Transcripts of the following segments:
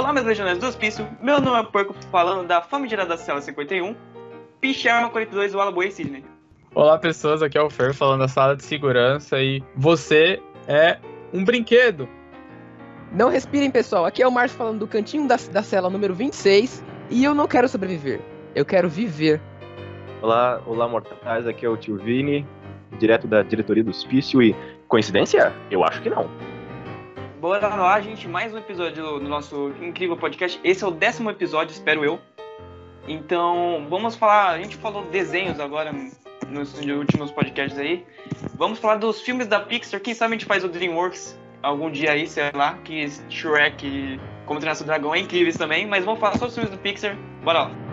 Olá, meus legionários do hospício. Meu nome é Porco, falando da famigerada Cela 51. Picharma 42, o Alaboy Sidney. Olá, pessoas. Aqui é o Fer falando da sala de segurança e você é um brinquedo. Não respirem, pessoal. Aqui é o Márcio falando do cantinho da, da cela número 26 e eu não quero sobreviver. Eu quero viver. Olá, olá, mortais. Aqui é o tio Vini, direto da diretoria do hospício e coincidência? Eu acho que não. Bora lá, gente. Mais um episódio do nosso incrível podcast. Esse é o décimo episódio, espero eu. Então, vamos falar. A gente falou desenhos agora nos últimos podcasts aí. Vamos falar dos filmes da Pixar. Quem sabe a gente faz o Dreamworks algum dia aí, sei lá. Que Shrek, Como Treinar Seu Dragão é incríveis também. Mas vamos falar só dos filmes do Pixar. Bora lá.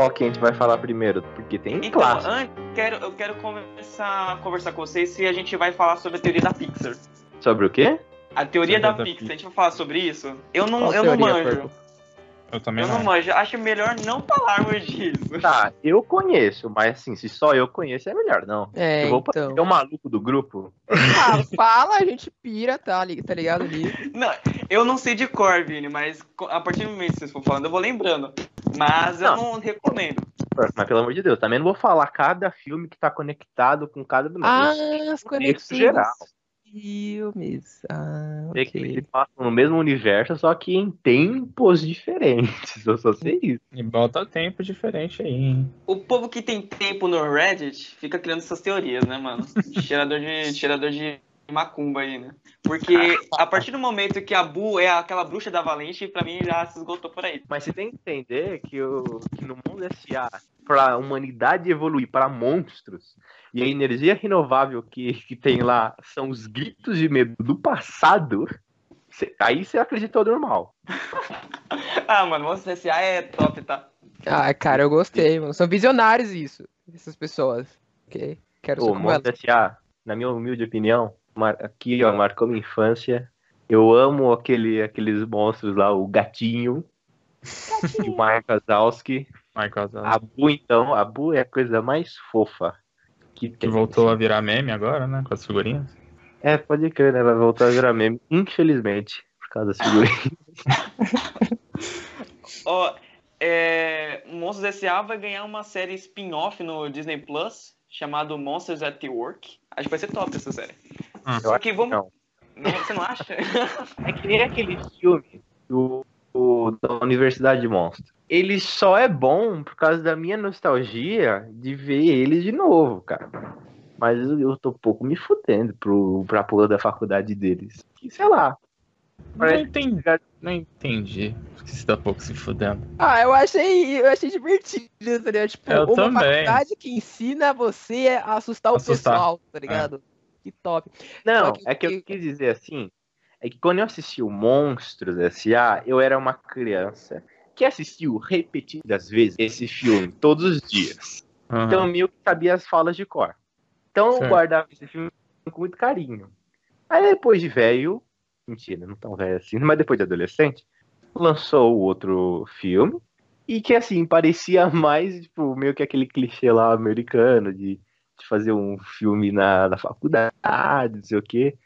Qual que a gente vai falar primeiro? Porque tem Então, clássico. antes, quero, eu quero começar a conversar com vocês se a gente vai falar sobre a teoria da Pixar. Sobre o quê? A teoria da, da Pixar, Pixar. a gente vai falar sobre isso? Eu não, Qual eu não manjo. Porco? Eu também Eu não não. manjo. Acho melhor não falarmos disso. Tá, eu conheço, mas assim, se só eu conheço é melhor, não. É, eu vou então. é o maluco do grupo. Ah, fala, a gente pira, tá, tá ligado ali? Não, eu não sei de cor, Vini, mas a partir do momento que vocês for falando, eu vou lembrando. Mas eu não recomendo. Mas pelo amor de Deus, também não vou falar cada filme que tá conectado com cada do Ah, as conexões geral. filmes. Ah, que eles passam no mesmo universo, só que em tempos diferentes. Eu só sei isso. E bota tempo diferente aí, hein? O povo que tem tempo no Reddit fica criando essas teorias, né, mano? cheirador de, cheirador de macumba aí, né? Porque a partir do momento que a Bu é aquela bruxa da Valente, pra mim já se esgotou por aí. Mas você tem que entender que, o, que no mundo S.A., para a humanidade evoluir para monstros, e a energia renovável que, que tem lá são os gritos de medo do passado, cê- aí você acreditou normal. Ah, mano, Monstros S.A. é top, tá? Ah, cara, eu gostei, mano. São visionários isso, essas pessoas. Ok? Quero ser O como elas. Monstro S.A., na minha humilde opinião, aqui ó, marcou minha infância. Eu amo aquele, aqueles monstros lá, o gatinho, de Mike Wazowski. Michael Zan, A Bu, então, a Bu é a coisa mais fofa que que voltou a virar meme agora, né? Com as figurinhas. É, pode crer, né? Ela voltou a virar meme, infelizmente, por causa das figurinhas. Ó, é, Monstros S.A. vai ganhar uma série spin-off no Disney Plus chamado Monsters at Work. Acho que vai ser top essa série. Hum. Só que vamos. Não. Não, você não acha? É que nem aquele filme do, do- da Universidade de Monstros. Ele só é bom por causa da minha nostalgia de ver ele de novo, cara. Mas eu, eu tô um pouco me fudendo pro, pra porra da faculdade deles. Que, sei lá. Não entendi. Não entendi. Porque você tá pouco se fudendo. Ah, eu achei, eu achei divertido, tá ligado? Tipo, Eu uma também. faculdade que ensina você a assustar o Assustar. pessoal, tá ligado? Que top. Não, que- é que eu quis dizer assim, é que quando eu assisti o Monstros S.A., eu era uma criança que assistiu repetidas vezes esse filme, todos os dias. Aham. Então, meio que sabia as falas de cor. Então, eu Certo. guardava esse filme com muito carinho. Aí, depois de velho, mentira, não tão velho assim, mas depois de adolescente, lançou o outro filme, e que, assim, parecia mais, tipo, meio que aquele clichê lá americano de, de fazer um filme na, na faculdade, não sei o quê.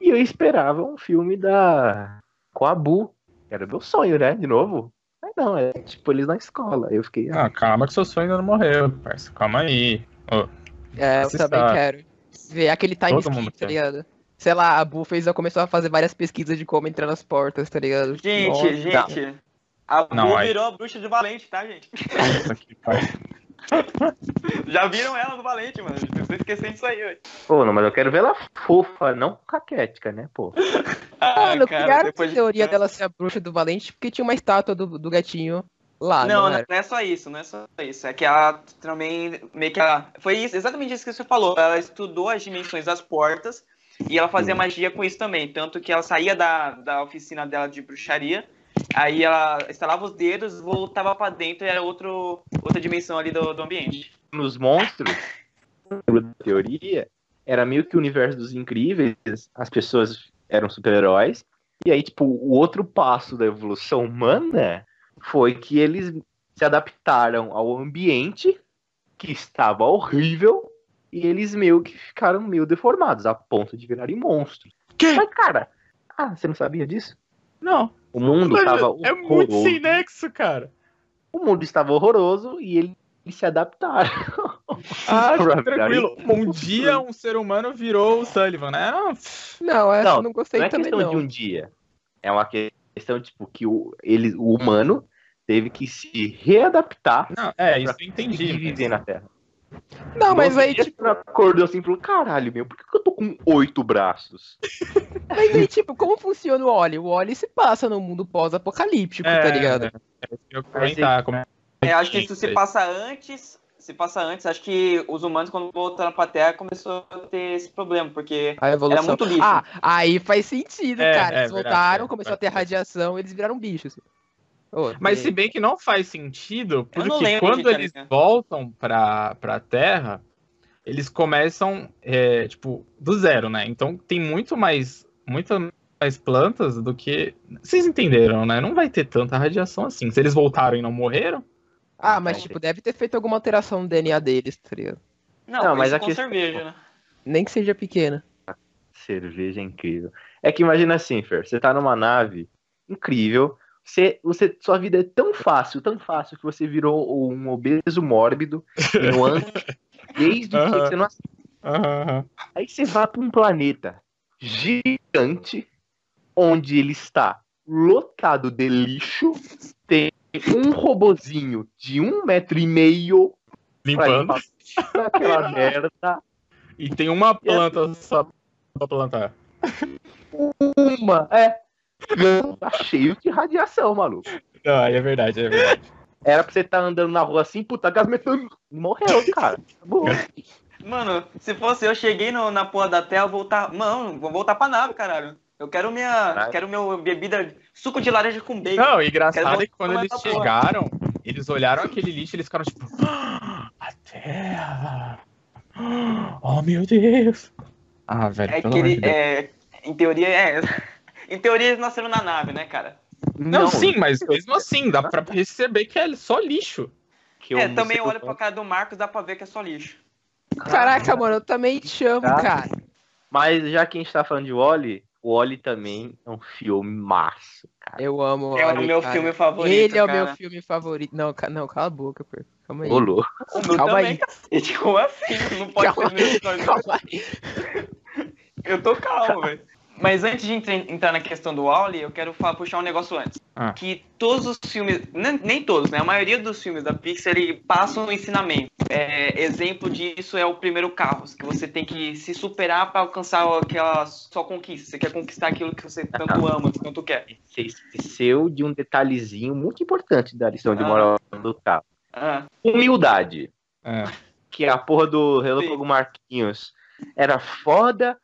E eu esperava um filme da com a Bu. Era meu sonho, né? De novo. Mas não, é tipo eles na escola. Eu fiquei, ah, Ah, calma que seu sonho ainda não morreu, parça. Calma aí. Ô, É, eu também quero. Ver aquele time Todo mundo skip, tá ligado? Sei lá, a Bu fez, começou a fazer várias pesquisas de como entrar nas portas, tá ligado? Gente, Nossa. gente. A Bu Não, aí- virou a bruxa de Valente, tá, gente? puta que pariu. Já viram ela no Valente, mano. Vocês esquecendo disso aí, hoje. Pô, não, mas eu quero ver ela fofa, não caquética, né, pô? Mano, Ah, cara, criaram depois essa de- teoria dela ser a bruxa do Valente porque tinha uma estátua do, do gatinho lá, Não, não, não, é só isso, não é só isso. É que ela também meio que ela. Foi isso, exatamente isso que você falou. Ela estudou as dimensões das portas e ela fazia magia com isso também. Tanto que ela saía da, da oficina dela de bruxaria, aí ela instalava os dedos, voltava pra dentro e era outro, outra dimensão ali do, do ambiente. Nos monstros, teoria, era meio que o universo dos incríveis, as pessoas eram super-heróis, E aí, tipo, o outro passo da evolução humana foi que eles se adaptaram ao ambiente que estava horrível e eles meio que ficaram meio deformados, a ponto de virarem monstros. Que? Mas, cara, ah, você não sabia disso? Não. O mundo Mas estava é muito sem nexo, cara. O mundo estava horroroso e eles se adaptaram. Ah, tranquilo. Um dia um ser humano virou o Sullivan, né? Não, essa Não, eu não gostei não é também, questão não. de um dia. É uma questão, tipo, que o, ele, o humano teve que se readaptar Não, é, isso eu entendi. viver mas- na Terra. Não, mas aí, tipo, você acordou assim e falou, caralho, meu, por que eu tô com oito braços? mas aí, tipo, como funciona o Oli? O Oli se passa no mundo pós-apocalíptico, É, tá ligado? É, é eu comentar. Como... É, acho que isso se passa antes. Se passa antes, acho que os humanos, quando voltaram pra Terra, começou a ter esse problema, porque A evolução. era muito lixo. Ah, aí faz sentido, É, cara. é Eles verdade, voltaram, é, começou a ter radiação, eles viraram bichos. Mas se bem que não faz sentido, porque quando eles voltam pra, pra Terra, eles começam, é, tipo, do zero, né? Então tem muito mais, muito mais plantas do que... Vocês entenderam, né? Não vai ter tanta radiação assim. Se eles voltaram e não morreram, Ah, mas tipo, deve ter feito alguma alteração no DNA deles, tá ligado? Não, Não, mas mas isso a com questão- cerveja, né? Nem que seja pequena. Cerveja é incrível. É que imagina assim, Fer, você tá numa nave incrível, você, você, sua vida é tão fácil, tão fácil, que você virou um obeso mórbido, não desde o dia Aham. que você nasceu. Aí você vai para um planeta gigante, onde ele está lotado de lixo, tem um robozinho de um metro e meio limpando, aquela merda, e tem uma planta só pra plantar. uma, é, tá cheio de radiação, maluco. Não, é verdade, é verdade. Era pra você estar andando na rua assim, puta, gás metano, morreu, cara. Mano, se fosse eu, cheguei no- na porra da Terra, voltar. Mano, vou voltar pra nave, caralho. Eu quero minha. Caralho. Quero meu bebida. Suco de laranja com bacon. Não, o engraçado é que quando eles essa porra. chegaram, eles olharam aquele lixo e eles ficaram tipo, "Ah, a Terra! Oh meu Deus! Ah, velho, É pelo que de ele. Deus. É, em teoria, é. Em teoria, eles nasceram na nave, né, cara? Não, sim, mas mesmo assim, dá pra perceber que é só lixo. que é, o também olho pra humano- cara do Marcos, dá pra ver que é só lixo. Caraca, mano, eu também te chamo, Tá. cara. Mas já que a gente tá falando de Wally, o Wally também é um filme massa, cara. Eu amo É o meu cara. filme favorito. Ele é o cara. meu filme favorito. Não, ca- não, cala a boca, pô. Calma aí. Ô, louco. O meu Calma também, aí. cacete. Como assim? Não pode Calma ser meu. Calma aí. Eu tô calmo, velho. Mas antes de entrar- na questão do Wally, eu quero falar, puxar um negócio antes. Ah. Que todos os filmes, nem, nem todos, né? A maioria dos filmes da Pixar, ele passa um ensinamento. É, exemplo disso é o primeiro Carros, que você tem que se superar pra alcançar aquela sua conquista. Você quer conquistar aquilo que você tanto ama, tanto quer. Você esqueceu de um detalhezinho muito importante da lição de Ah. moral do carro. Ah, Humildade. É. Que a porra do Relâmpago. Marquinhos era foda.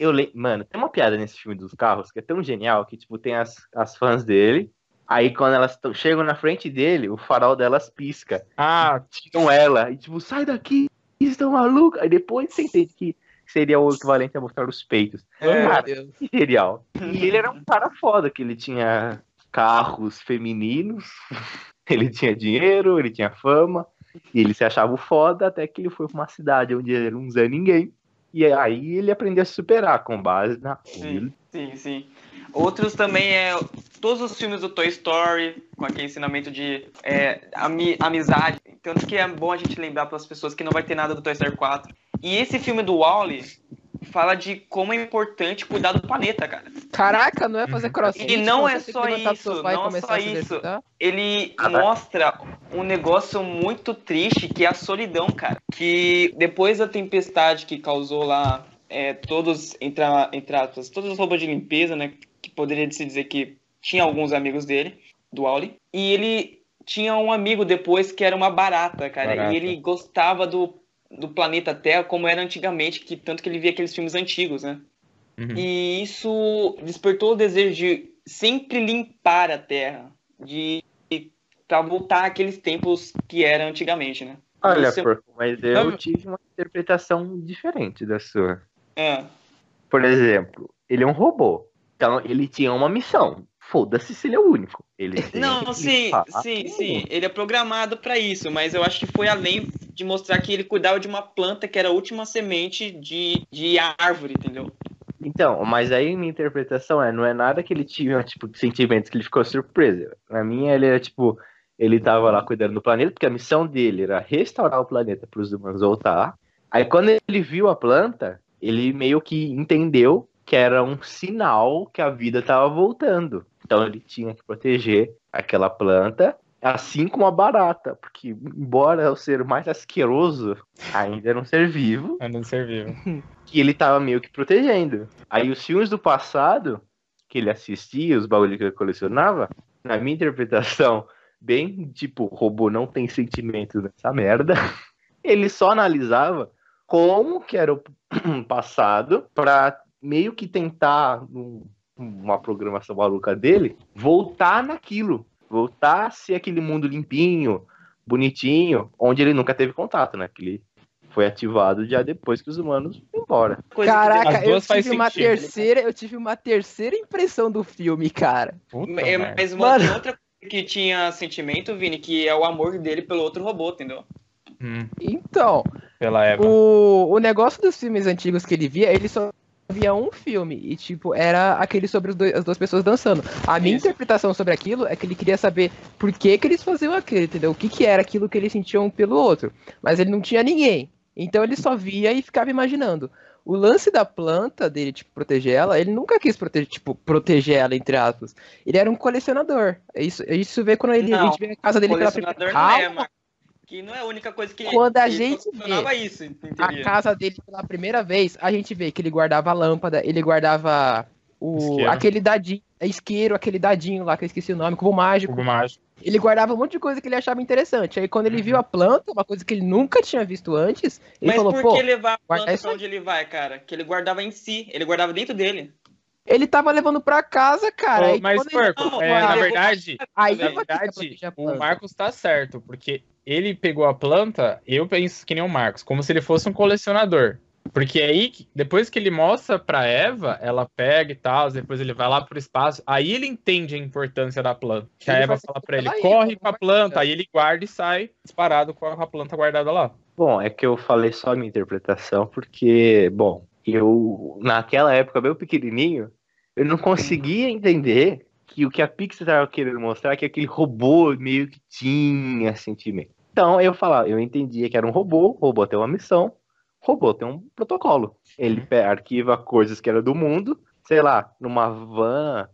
Eu le... Mano, tem uma piada nesse filme dos carros que é tão genial que, tipo, tem as, as fãs dele. Aí quando elas tão- chegam na frente dele, o farol delas pisca. Ah, Tiram ela. E tipo, sai daqui, estão malucos. Aí depois você entende que seria o equivalente a mostrar os peitos. É. Meu Cara, Deus. que genial. E ele era um cara foda, que ele tinha carros femininos, ele tinha dinheiro, ele tinha fama, e ele se achava foda até que ele foi pra uma cidade onde ele não Zé ninguém. E aí ele aprendeu a se superar com base na Sim. sim, sim. Outros também é todos os filmes do Toy Story, com aquele ensinamento de é, ami- amizade. Tanto que é bom a gente lembrar para as pessoas que não vai ter nada do Toy Story 4. E esse filme do Wally fala de como é importante cuidar do planeta, cara. Caraca, não é fazer Uhum. crossfit? E não é só isso, não começar só isso. Ele Ah, mostra um negócio muito triste que é a solidão, cara. Que depois da tempestade que causou lá é, todos, entre, entre aspas, todos os robôs de limpeza, né? Que poderia se dizer que tinha alguns amigos dele, do Wally. E ele tinha um amigo depois que era uma barata, cara. Barata. E ele gostava do, do planeta Terra como era antigamente, que tanto que ele via aqueles filmes antigos, né? uhum. E isso despertou o desejo de sempre limpar a terra, de para voltar àqueles tempos que era antigamente, né? Olha, Você- porco, mas eu Sabe- tive uma interpretação diferente da sua. É, Por exemplo, ele é um robô. Então ele tinha uma missão. Foda-se se ele é o único. Ele Não, sim, sim, tudo. sim. Ele é programado pra isso, mas eu acho que foi além de mostrar que ele cuidava de uma planta que era a última semente de, de árvore, entendeu? Então, mas aí minha interpretação é, não é nada que ele tinha, tipo, sentimentos que ele ficou surpreso. Na minha, ele era, tipo, ele tava lá cuidando do planeta, porque a missão dele era restaurar o planeta para os humanos voltar. Aí quando ele viu a planta, ele meio que entendeu que era um sinal que a vida tava voltando. Então ele tinha que proteger aquela planta, assim como a barata, porque embora o ser mais asqueroso, ainda era um ser vivo, Ainda não serviu. que ele tava meio que protegendo. Aí os filmes do passado, que ele assistia, os bagulhos que ele colecionava, na minha interpretação, bem tipo, robô não tem sentimento nessa merda, ele só analisava como que era o passado pra meio que tentar, num- numa programação maluca dele, voltar naquilo. Voltar a ser aquele mundo limpinho, bonitinho, onde ele nunca teve contato, né? Que ele foi ativado já depois que os humanos foram embora. Caraca, eu tive uma sentido. terceira, eu tive uma terceira impressão do filme, cara. Puta É, mas uma Mano. outra coisa que tinha sentimento, Vini, que é o amor dele pelo outro robô, entendeu? Hum, Então, pela Eva. o, o negócio dos filmes antigos que ele via, ele só via um filme. E, tipo, era aquele sobre dois- as duas pessoas dançando. A minha Isso. interpretação sobre aquilo é que ele queria saber por que, que eles faziam aquilo, entendeu? O que, que era aquilo que eles sentiam um pelo outro. Mas ele não tinha ninguém. Então ele só via e ficava imaginando. O lance da planta dele, tipo, proteger ela, ele nunca quis proteger, tipo, proteger ela, entre aspas. Ele era um colecionador. Isso, isso vê quando ele, a Não, gente vê a casa dele pela primeira é, Calma. Que não é a única coisa que Quando a que gente funcionava isso, a casa dele pela primeira vez, a gente vê que ele guardava a lâmpada, ele guardava o Isqueiro. aquele dadinho, é isqueiro, aquele dadinho lá que eu esqueci o nome, cubo mágico. Cubo mágico. Ele guardava um monte de coisa que ele achava interessante. Aí quando ele viu a planta, uma coisa que ele nunca tinha visto antes, ele Mas falou, por que levar a planta pra onde ele vai, cara? Que ele guardava em si, ele guardava dentro dele. ele tava levando pra casa, cara. Aí mas, ele- Porco, Não, é, na verdade, aí na verdade, o. Marcos tá certo, porque ele pegou a planta, eu penso que nem o Marcos, como se ele fosse um colecionador. Porque aí, depois que ele mostra pra Eva, ela pega e tal, depois ele vai lá pro espaço, aí ele entende a importância da planta. Que a Eva vai fala pra ele, corre com a planta, aí ele guarda e sai disparado com a planta guardada lá. Bom, é que eu falei só a minha interpretação, porque, bom, eu, naquela época, bem pequenininho, eu não conseguia entender que o que a Pixar estava querendo mostrar é que aquele robô meio que tinha sentimento. Então, eu falava, eu entendia que era um robô, robô tem uma missão, robô tem um protocolo. Ele pe- arquiva coisas que eram do mundo, sei lá, numa van,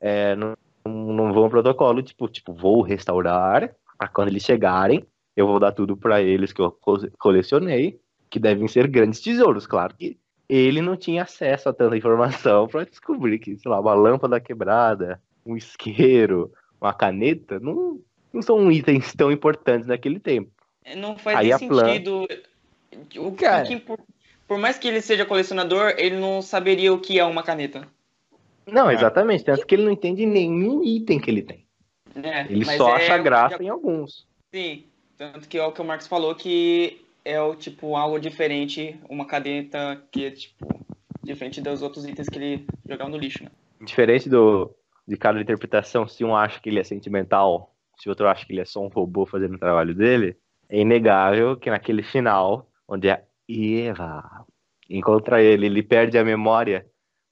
é, num, num protocolo, tipo, tipo, vou restaurar, para quando eles chegarem, eu vou dar tudo para eles que eu co- colecionei, que devem ser grandes tesouros. Claro que ele não tinha acesso a tanta informação para descobrir que, sei lá, uma lâmpada quebrada, um isqueiro, uma caneta, não, não são itens tão importantes naquele tempo. Não faz Aí nem a planta- sentido. O, Cara. o que, por, por mais que ele seja colecionador, ele não saberia o que é uma caneta. Não, É. exatamente. Tanto que ele não entende nenhum item que ele tem. né? Ele Mas só é- acha graça em alguns. Sim, tanto que é o que o Marcos falou que é o tipo algo diferente, uma caneta que é tipo diferente dos outros itens que ele jogava no lixo, né? Diferente do, de cada interpretação, se um acha que ele é sentimental, se o outro acha que ele é só um robô fazendo o trabalho dele, é inegável que naquele final, onde a Eva encontra ele, ele perde a memória,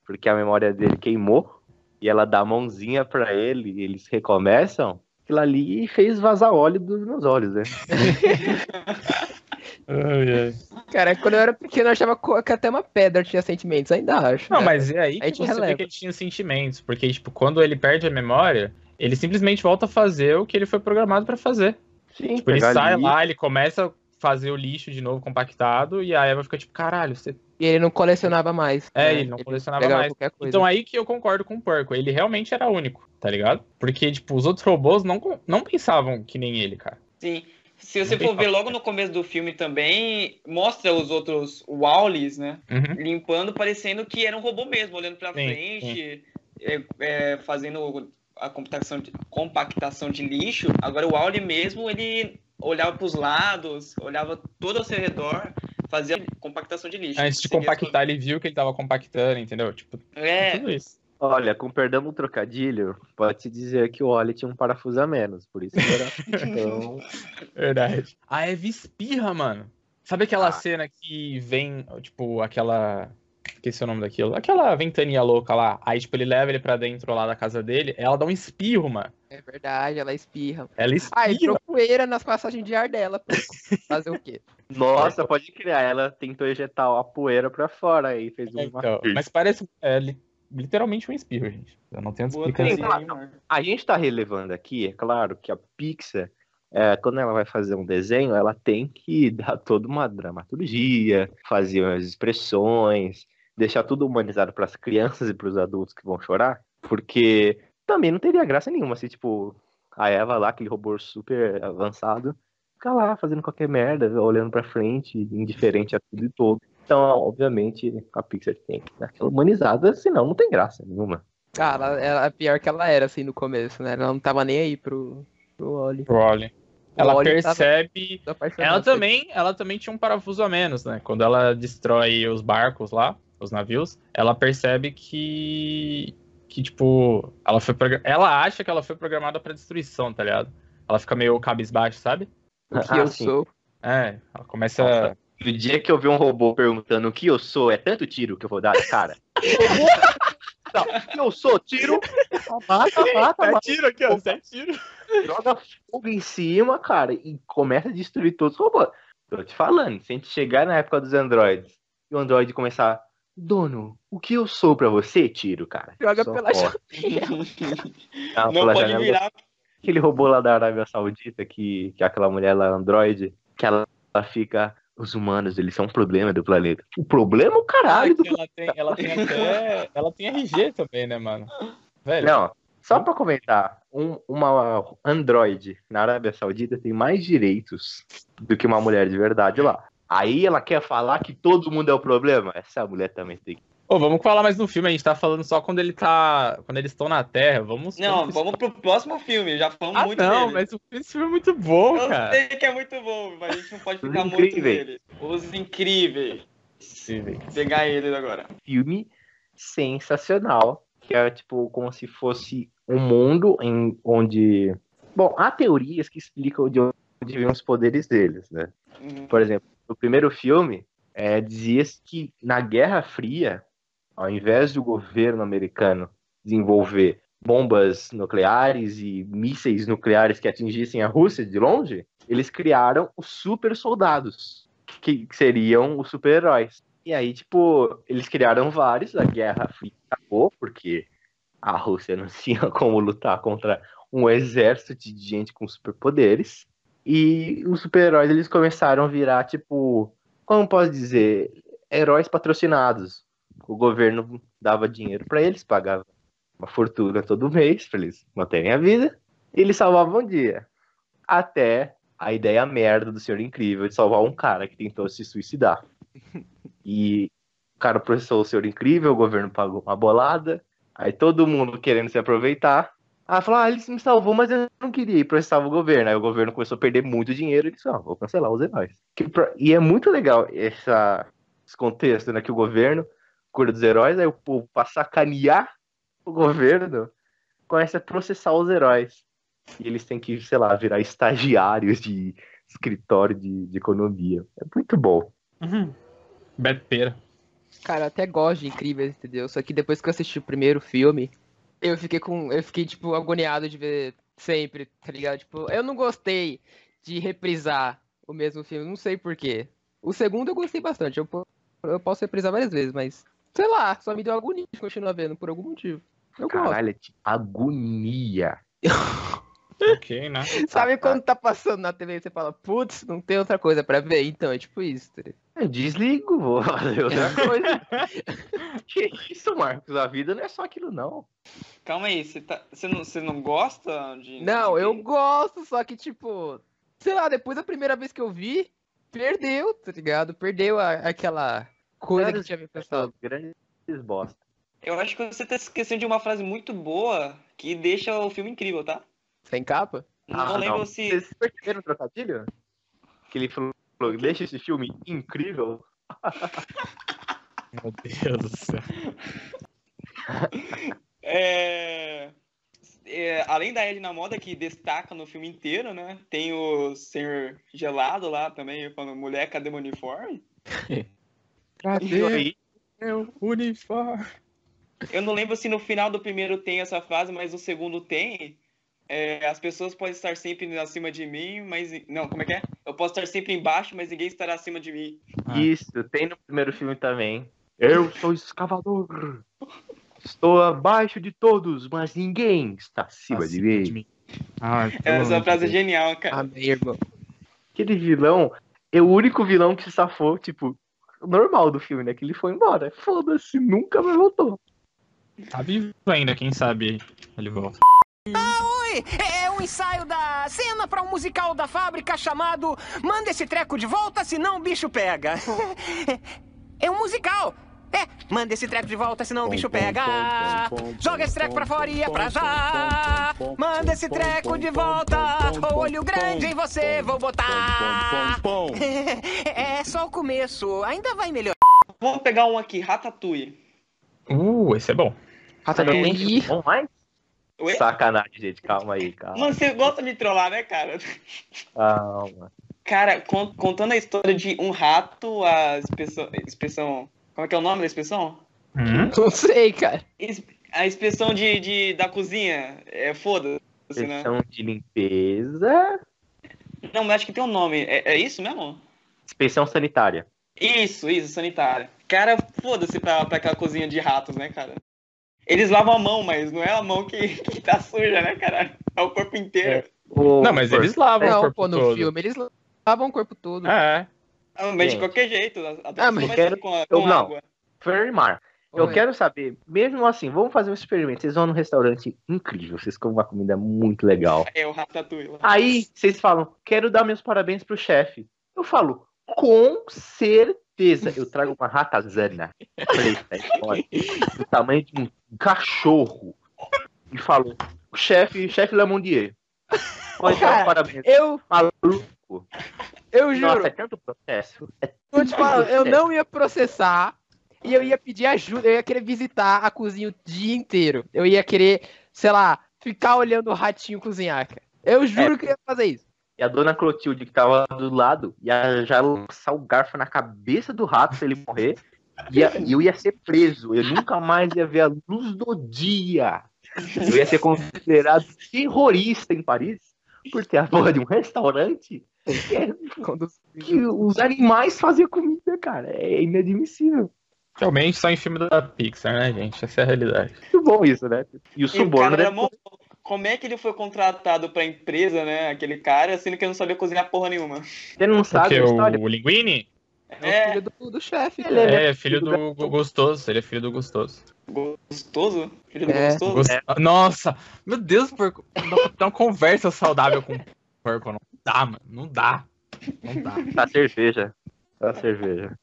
porque a memória dele queimou, e ela dá a mãozinha pra ele, e eles recomeçam, aquilo ali fez vazar óleo dos meus olhos, né? Cara, quando eu era pequeno eu achava que até uma pedra tinha sentimentos, ainda acho. Não, né? mas é aí que gente você vê releva. que ele tinha sentimentos. Porque, tipo, quando ele perde a memória, ele simplesmente volta a fazer o que ele foi programado pra fazer. Sim, Tipo, ele sai ali, lá, ele começa a fazer o lixo de novo compactado, e a Eva fica tipo, caralho, você. E ele não colecionava mais. É, né? ele não colecionava pegava mais. qualquer coisa. Então aí que eu concordo com o Porco. Ele realmente era único, tá ligado? Porque, tipo, os outros robôs não, não pensavam que nem ele, cara. Sim. Se você for ver logo no começo do filme também, mostra os outros Wallis, né? Uhum. Limpando, parecendo que era um robô mesmo, olhando pra Sim, frente, é, é, fazendo a compactação de, compactação de lixo. Agora o Wally mesmo, ele olhava pros lados, olhava todo ao seu redor, fazia compactação de lixo. Antes de compactar, ele viu que ele tava compactando, entendeu? Tipo, É, tudo isso. Olha, com perdão do trocadilho, pode-se dizer que o Oli tinha um parafuso a menos, por isso que era. Então, Verdade. A Eve espirra, mano. Sabe aquela Ah. cena que vem, tipo, aquela. Esqueci o nome daquilo. Aquela ventania louca lá. Aí, tipo, ele leva ele pra dentro lá da casa dele. Ela dá um espirro, mano. É verdade, ela espirra. Ela Ah, espirra. entrou poeira nas passagens de ar dela. Fazer o quê? nossa, pode criar. Ela tentou ejetar a poeira pra fora e fez uma. Então, mas parece é, literalmente um espirro, gente. Eu não tenho explicação. Marco? A gente tá relevando aqui, é claro, que a Pixar, é, quando ela vai fazer um desenho, ela tem que dar toda uma dramaturgia, fazer as expressões, deixar tudo humanizado para as crianças e para os adultos que vão chorar, porque também não teria graça nenhuma se, tipo, a Eva lá, aquele robô super avançado, ficar lá fazendo qualquer merda, olhando pra frente, indiferente a tudo e todo. Então, obviamente, a Pixar tem que dar aquela humanizada, senão não tem graça nenhuma. Cara, ela, ela- pior que ela era, assim, no começo, né? Ela não tava nem aí pro, pro Oli. Pro Oli. Ela Oli tava percebe. apaixonado Ela ele. também, ela também tinha um parafuso a menos, né? Quando ela destrói os barcos lá, os navios, ela percebe que que tipo, ela foi ela acha que ela foi programada pra destruição, tá ligado? Ela fica meio cabisbaixo, sabe? O que Ah, eu sim. sou. É, ela começa Nossa. No dia que eu vi um robô perguntando o que eu sou, é tanto tiro que eu vou dar, cara. Não, o que eu sou, tiro, mata, mata, mata, tiro aqui, ó, sete tiro. joga fogo em cima, cara, e começa a destruir todos os robôs. Tô te falando, se a gente chegar na época dos androides e o android começar, dono, o que eu sou pra você, tiro, cara. Joga Só pela foda. Não Ah, pela pode janela virar. Aquele robô lá da Arábia Saudita, que, que é aquela mulher lá, android, que ela, ela fica. Os humanos, eles são um problema do planeta. O problema é o caralho do ela tem, ela tem até, ela tem RG também, né, mano? Velho. Não, só pra comentar, um- uma Android na Arábia Saudita tem mais direitos do que uma mulher de verdade lá. Aí ela quer falar que todo mundo é o problema? Essa mulher também tem. Ô, vamos falar mais no filme, a gente tá falando só quando ele tá. Quando eles estão na Terra. Vamos. Não, vamos pro próximo filme. Já falamos Ah, muito não, dele. mas o- esse filme é muito bom, Eu cara. sei que é muito bom, mas a gente não pode Os ficar muito Incríveis. nele. Os incríveis. Pegar ele agora. filme sensacional, que é tipo como se fosse um mundo em onde, bom, há teorias que explicam de onde vêm os poderes deles, né? Uhum. Por exemplo, no primeiro filme, é, dizia-se que na Guerra Fria, ao invés do governo americano desenvolver bombas nucleares e mísseis nucleares que atingissem a Rússia de longe, eles criaram os super soldados, que, seriam os super-heróis. E aí, tipo, eles criaram vários, a Guerra acabou, porque a Rússia não tinha como lutar contra um exército de gente com superpoderes. E os super-heróis eles começaram a virar, tipo, como posso dizer, heróis patrocinados. O governo dava dinheiro pra eles, pagava uma fortuna todo mês pra eles manterem a vida, e eles salvavam o dia. Até a ideia merda do Senhor Incrível de salvar um cara que tentou se suicidar. E o cara processou o Senhor Incrível, o governo pagou uma bolada, aí todo mundo querendo se aproveitar. Ah, falou, ah, ele me salvou, mas eu não queria ir processar o governo. Aí o governo começou a perder muito dinheiro e disse, ah, vou cancelar os heróis. E é muito legal essa... esse contexto, né? Que o governo cuida dos heróis, aí o povo, pra sacanear o governo, começa a processar os heróis. E eles têm que, sei lá, virar estagiários de escritório de, de economia. É muito bom. Uhum. Beto Pera. Cara, eu até gosto de Incríveis, entendeu? Só que depois que eu assisti o primeiro filme, eu fiquei com. Eu fiquei, tipo, agoniado de ver sempre, tá ligado? Tipo, eu não gostei de reprisar o mesmo filme, não sei porquê. O segundo eu gostei bastante. Eu, eu posso reprisar várias vezes, mas. Sei lá, só me deu agonia de continuar vendo por algum motivo. Eu gosto. Caralho, é tipo agonia. Ok, né? Sabe quando tá passando na TV e você fala, putz, não tem outra coisa pra ver? Então, é tipo isso. tá? Eu desligo, vou fazer outra coisa. que isso, Marcos? A vida não é só aquilo, não. Calma aí, você, tá, você, não, você não gosta de. Não, eu gosto, só que, tipo, sei lá, depois da primeira vez que eu vi, perdeu, tá ligado? Perdeu a- aquela coisa que Grandes tinha me pensado. pessoas, grandes bosta. Eu acho que você tá esquecendo de uma frase muito boa que deixa o filme incrível, tá? Sem capa? Não Ah, lembro se. Vocês perceberam o trocadilho? Que ele falou, deixa esse filme incrível. Meu Deus do céu. É, é, além da Edna Moda, que destaca no filme inteiro, né? Tem o Senhor Gelado lá também, falando, mulher, cadê meu uniforme? E aí, Meu uniforme. Eu não lembro se no final do primeiro tem essa frase, mas no segundo tem. É, as pessoas podem estar sempre acima de mim, mas. Não, como é que é? Eu posso estar sempre embaixo, mas ninguém estará acima de mim. Ah. Isso, tem no primeiro filme também. Eu sou escavador. Estou abaixo de todos, mas ninguém está acima de mim. Ah, Essa frase é genial, cara. Amém, irmão. Aquele vilão é o único vilão que se safou, tipo, normal do filme, né? Que ele foi embora. Foda-se, nunca mais voltou. Tá vivo ainda, quem sabe ele volta. Oi, é um ensaio da cena para um musical da fábrica chamado Manda esse treco de volta, senão o bicho pega. É um musical. É, manda esse treco de volta, senão o bicho pega. Joga esse treco pra fora e é pra já. Manda esse treco de volta. O olho grande em você vou botar. É só o começo, ainda vai melhorar. Vamos pegar um aqui, Ratatouille. Uh, esse é bom. Ratatouille. Bom, mais? Oi? Sacanagem, gente. Calma aí, calma. Mano, você gosta de trollar, né, cara? Calma. Cara, con- contando a história de um rato, a inspeção, inspeção. Como é que é o nome da inspeção? Hum? Não sei, cara. A inspeção de, de- da cozinha. É foda-se, né? Inspeção de limpeza. Não, mas acho que tem um nome. É, é isso mesmo? Inspeção sanitária. Isso, isso, sanitária. Cara, foda-se pra, pra aquela cozinha de ratos, né, cara? Eles lavam a mão, mas não é a mão que, que tá suja, né, cara? É o corpo inteiro. O- Não, mas eles lavam o Não, corpo pô, no todo. filme eles lavam o corpo todo. É. Ah, mas de qualquer jeito. Ah, mas quero- com, a- eu com não. água. Fermar. Eu quero saber, mesmo assim, vamos fazer um experimento. Vocês vão num restaurante incrível, vocês comem uma comida muito legal. É o ratatouille. Aí vocês falam, quero dar meus parabéns pro chefe. Eu falo, com certeza. Eu trago uma ratazana preta enorme, do tamanho de um cachorro. E falo, chefe, chefe Lamondier. Pode dar parabéns. Eu, Maluco. Eu juro, Nossa, é tanto processo. É eu te eu não ia processar e eu ia pedir ajuda, eu ia querer visitar a cozinha o dia inteiro. Eu ia querer, sei lá, ficar olhando o ratinho cozinhar, cara. Eu juro que eu ia fazer isso. E a dona Clotilde, que tava do lado, ia já lançar o garfo na cabeça do rato se ele morrer. E e eu ia ser preso. Eu nunca mais ia ver a luz do dia. Eu ia ser considerado terrorista em Paris por ter a porra de um restaurante que, é- os animais faziam comida, cara. É inadmissível. Realmente só em filme da Pixar, né, gente? Essa é a realidade. Muito bom isso, né? E o o suborno mó- Como é que ele foi contratado pra empresa, né? Aquele cara, sendo que ele não sabia cozinhar porra nenhuma. Você não sabe Porque a história? o Linguini É o É, filho do, do chefe, Ele cara. é filho do Go- Gostoso. Ele é filho do Gostoso. gostoso? Filho do É. gostoso? Gost- Nossa, meu Deus, porco. Não, não conversa saudável com porco. Não dá, mano. Não dá. Não dá. Tá cerveja. Tá cerveja.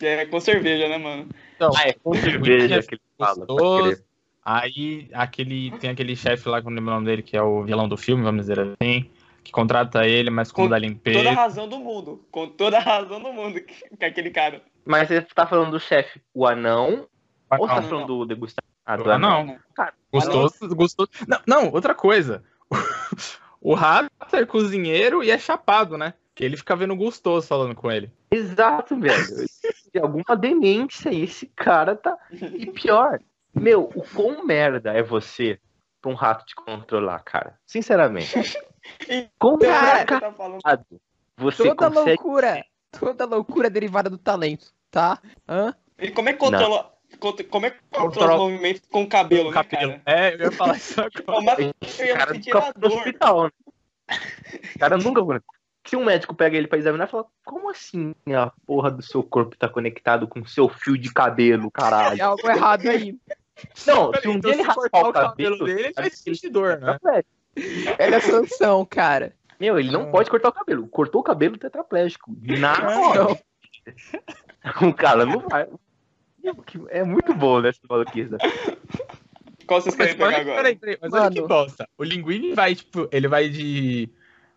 É, com cerveja, né, mano? Então, Ah, é com cerveja é que ele fala. Aí aquele, tem aquele chefe lá, que eu não lembro o nome dele, que é o vilão do filme, vamos dizer assim, que contrata ele, mas como Com da Toda a limpeza. razão do mundo. Com toda a razão do mundo que, que aquele cara. Mas você tá falando do chefe, o anão, ou tá Não, falando do degustador? Ah, do anão. Cara, Gostoso, gostoso. Não, não, outra coisa. O rato é cozinheiro e é chapado, né? Que ele fica vendo gostoso falando com ele. Exato, velho. Tem alguma demência aí, esse cara tá. E pior, meu, o quão merda é você pra um rato te controlar, cara? Sinceramente. Como Cara, Você tá falando. você Toda consegue. loucura, toda loucura derivada do talento, tá? Hã? E como é que controla. cont- Como é que controla Controla- os movimentos com o cabelo, O né, cabelo. cara? É, eu ia falar isso agora. Pô, mas eu Esse ia cara sentir no dor. hospital, né? O cara nunca. Se um médico pega ele pra examinar, fala: Como assim a porra do seu corpo tá conectado com o seu fio de cabelo, caralho? Tem algo errado aí. Não, se um Então, dia ele raspar cortar o cabelo, dele, ele vai que sentir dor, né? Era sanção, cara. Meu, ele não pode cortar o cabelo. Cortou o cabelo tetraplégico. Na hora. O cara não vai. É muito bom, né, essa maluquice. Qual vocês Mas, querem pegar olha- agora? peraí, peraí, mas olha que bosta. O Linguini vai, tipo, ele vai de.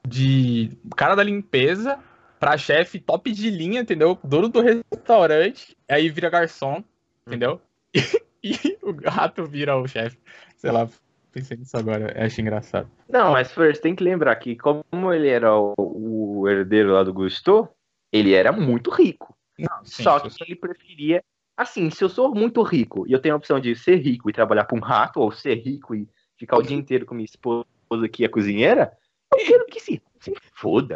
de cara da limpeza pra chefe top de linha, entendeu? Dono do restaurante, aí vira garçom, entendeu? e o gato vira o chefe. Sei lá, pensei nisso agora, acho engraçado. Não, mas First, tem que lembrar que como ele era o, o herdeiro lá do Gusto, ele era muito rico. Não, sim, Só que ele preferia. Assim, se eu sou muito rico e eu tenho a opção de ser rico e trabalhar para um rato, ou ser rico e ficar o dia inteiro com minha esposa que é cozinheira, eu quero que se, se foda.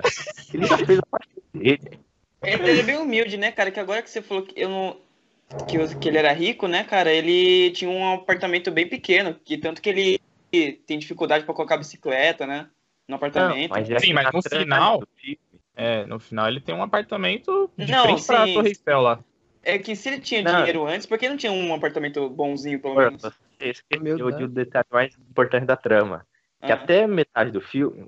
Ele já fez a parte dele. Ele é bem humilde, né, cara? Que agora que você falou que eu não. Que, eu- que ele era rico, né, cara? Ele tinha um apartamento bem pequeno, que tanto que ele tem dificuldade pra colocar bicicleta, né? No apartamento. Não, mas é Sim, mas no final- É, no final ele tem um apartamento de Não, frente pra sim. Torre Eiffel lá. É que se ele tinha Não. dinheiro antes, por que não tinha um apartamento bonzinho, pelo menos? Você Meu esqueceu de um detalhe mais importante da trama. Que Ah. até metade do filme.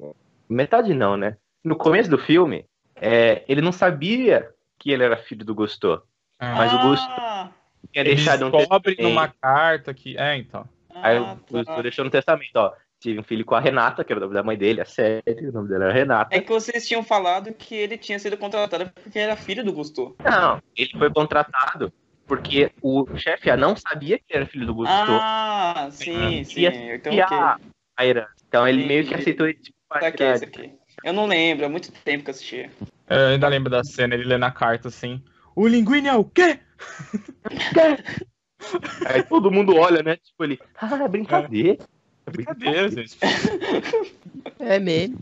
Metade não, né? No começo do filme, é, ele não sabia que ele era filho do Gusto. Mas o Gusto Ah, tinha Ele deixado um descobre testamento. numa carta que. É, então. Aí ah, o Gusto tá. deixou no testamento, ó. Tive um filho com a Renata, que era o nome da mãe dele, a série, o nome dela era Renata. É que vocês tinham falado que ele tinha sido contratado porque era filho do Gusto. Não, ele foi contratado porque o chefe não sabia que era filho do Gusto. Ah, sim, sim. Então, e ok. a. Então ele meio que aceitou ele tipo, Tá aqui, isso aqui. Eu não lembro, há muito tempo que eu assisti. Eu ainda lembro da cena, ele lê na carta assim. O linguine é o quê? Aí todo mundo olha, né? Tipo, ele, ah, é brincadeira. É Brincadeira, gente. É meme.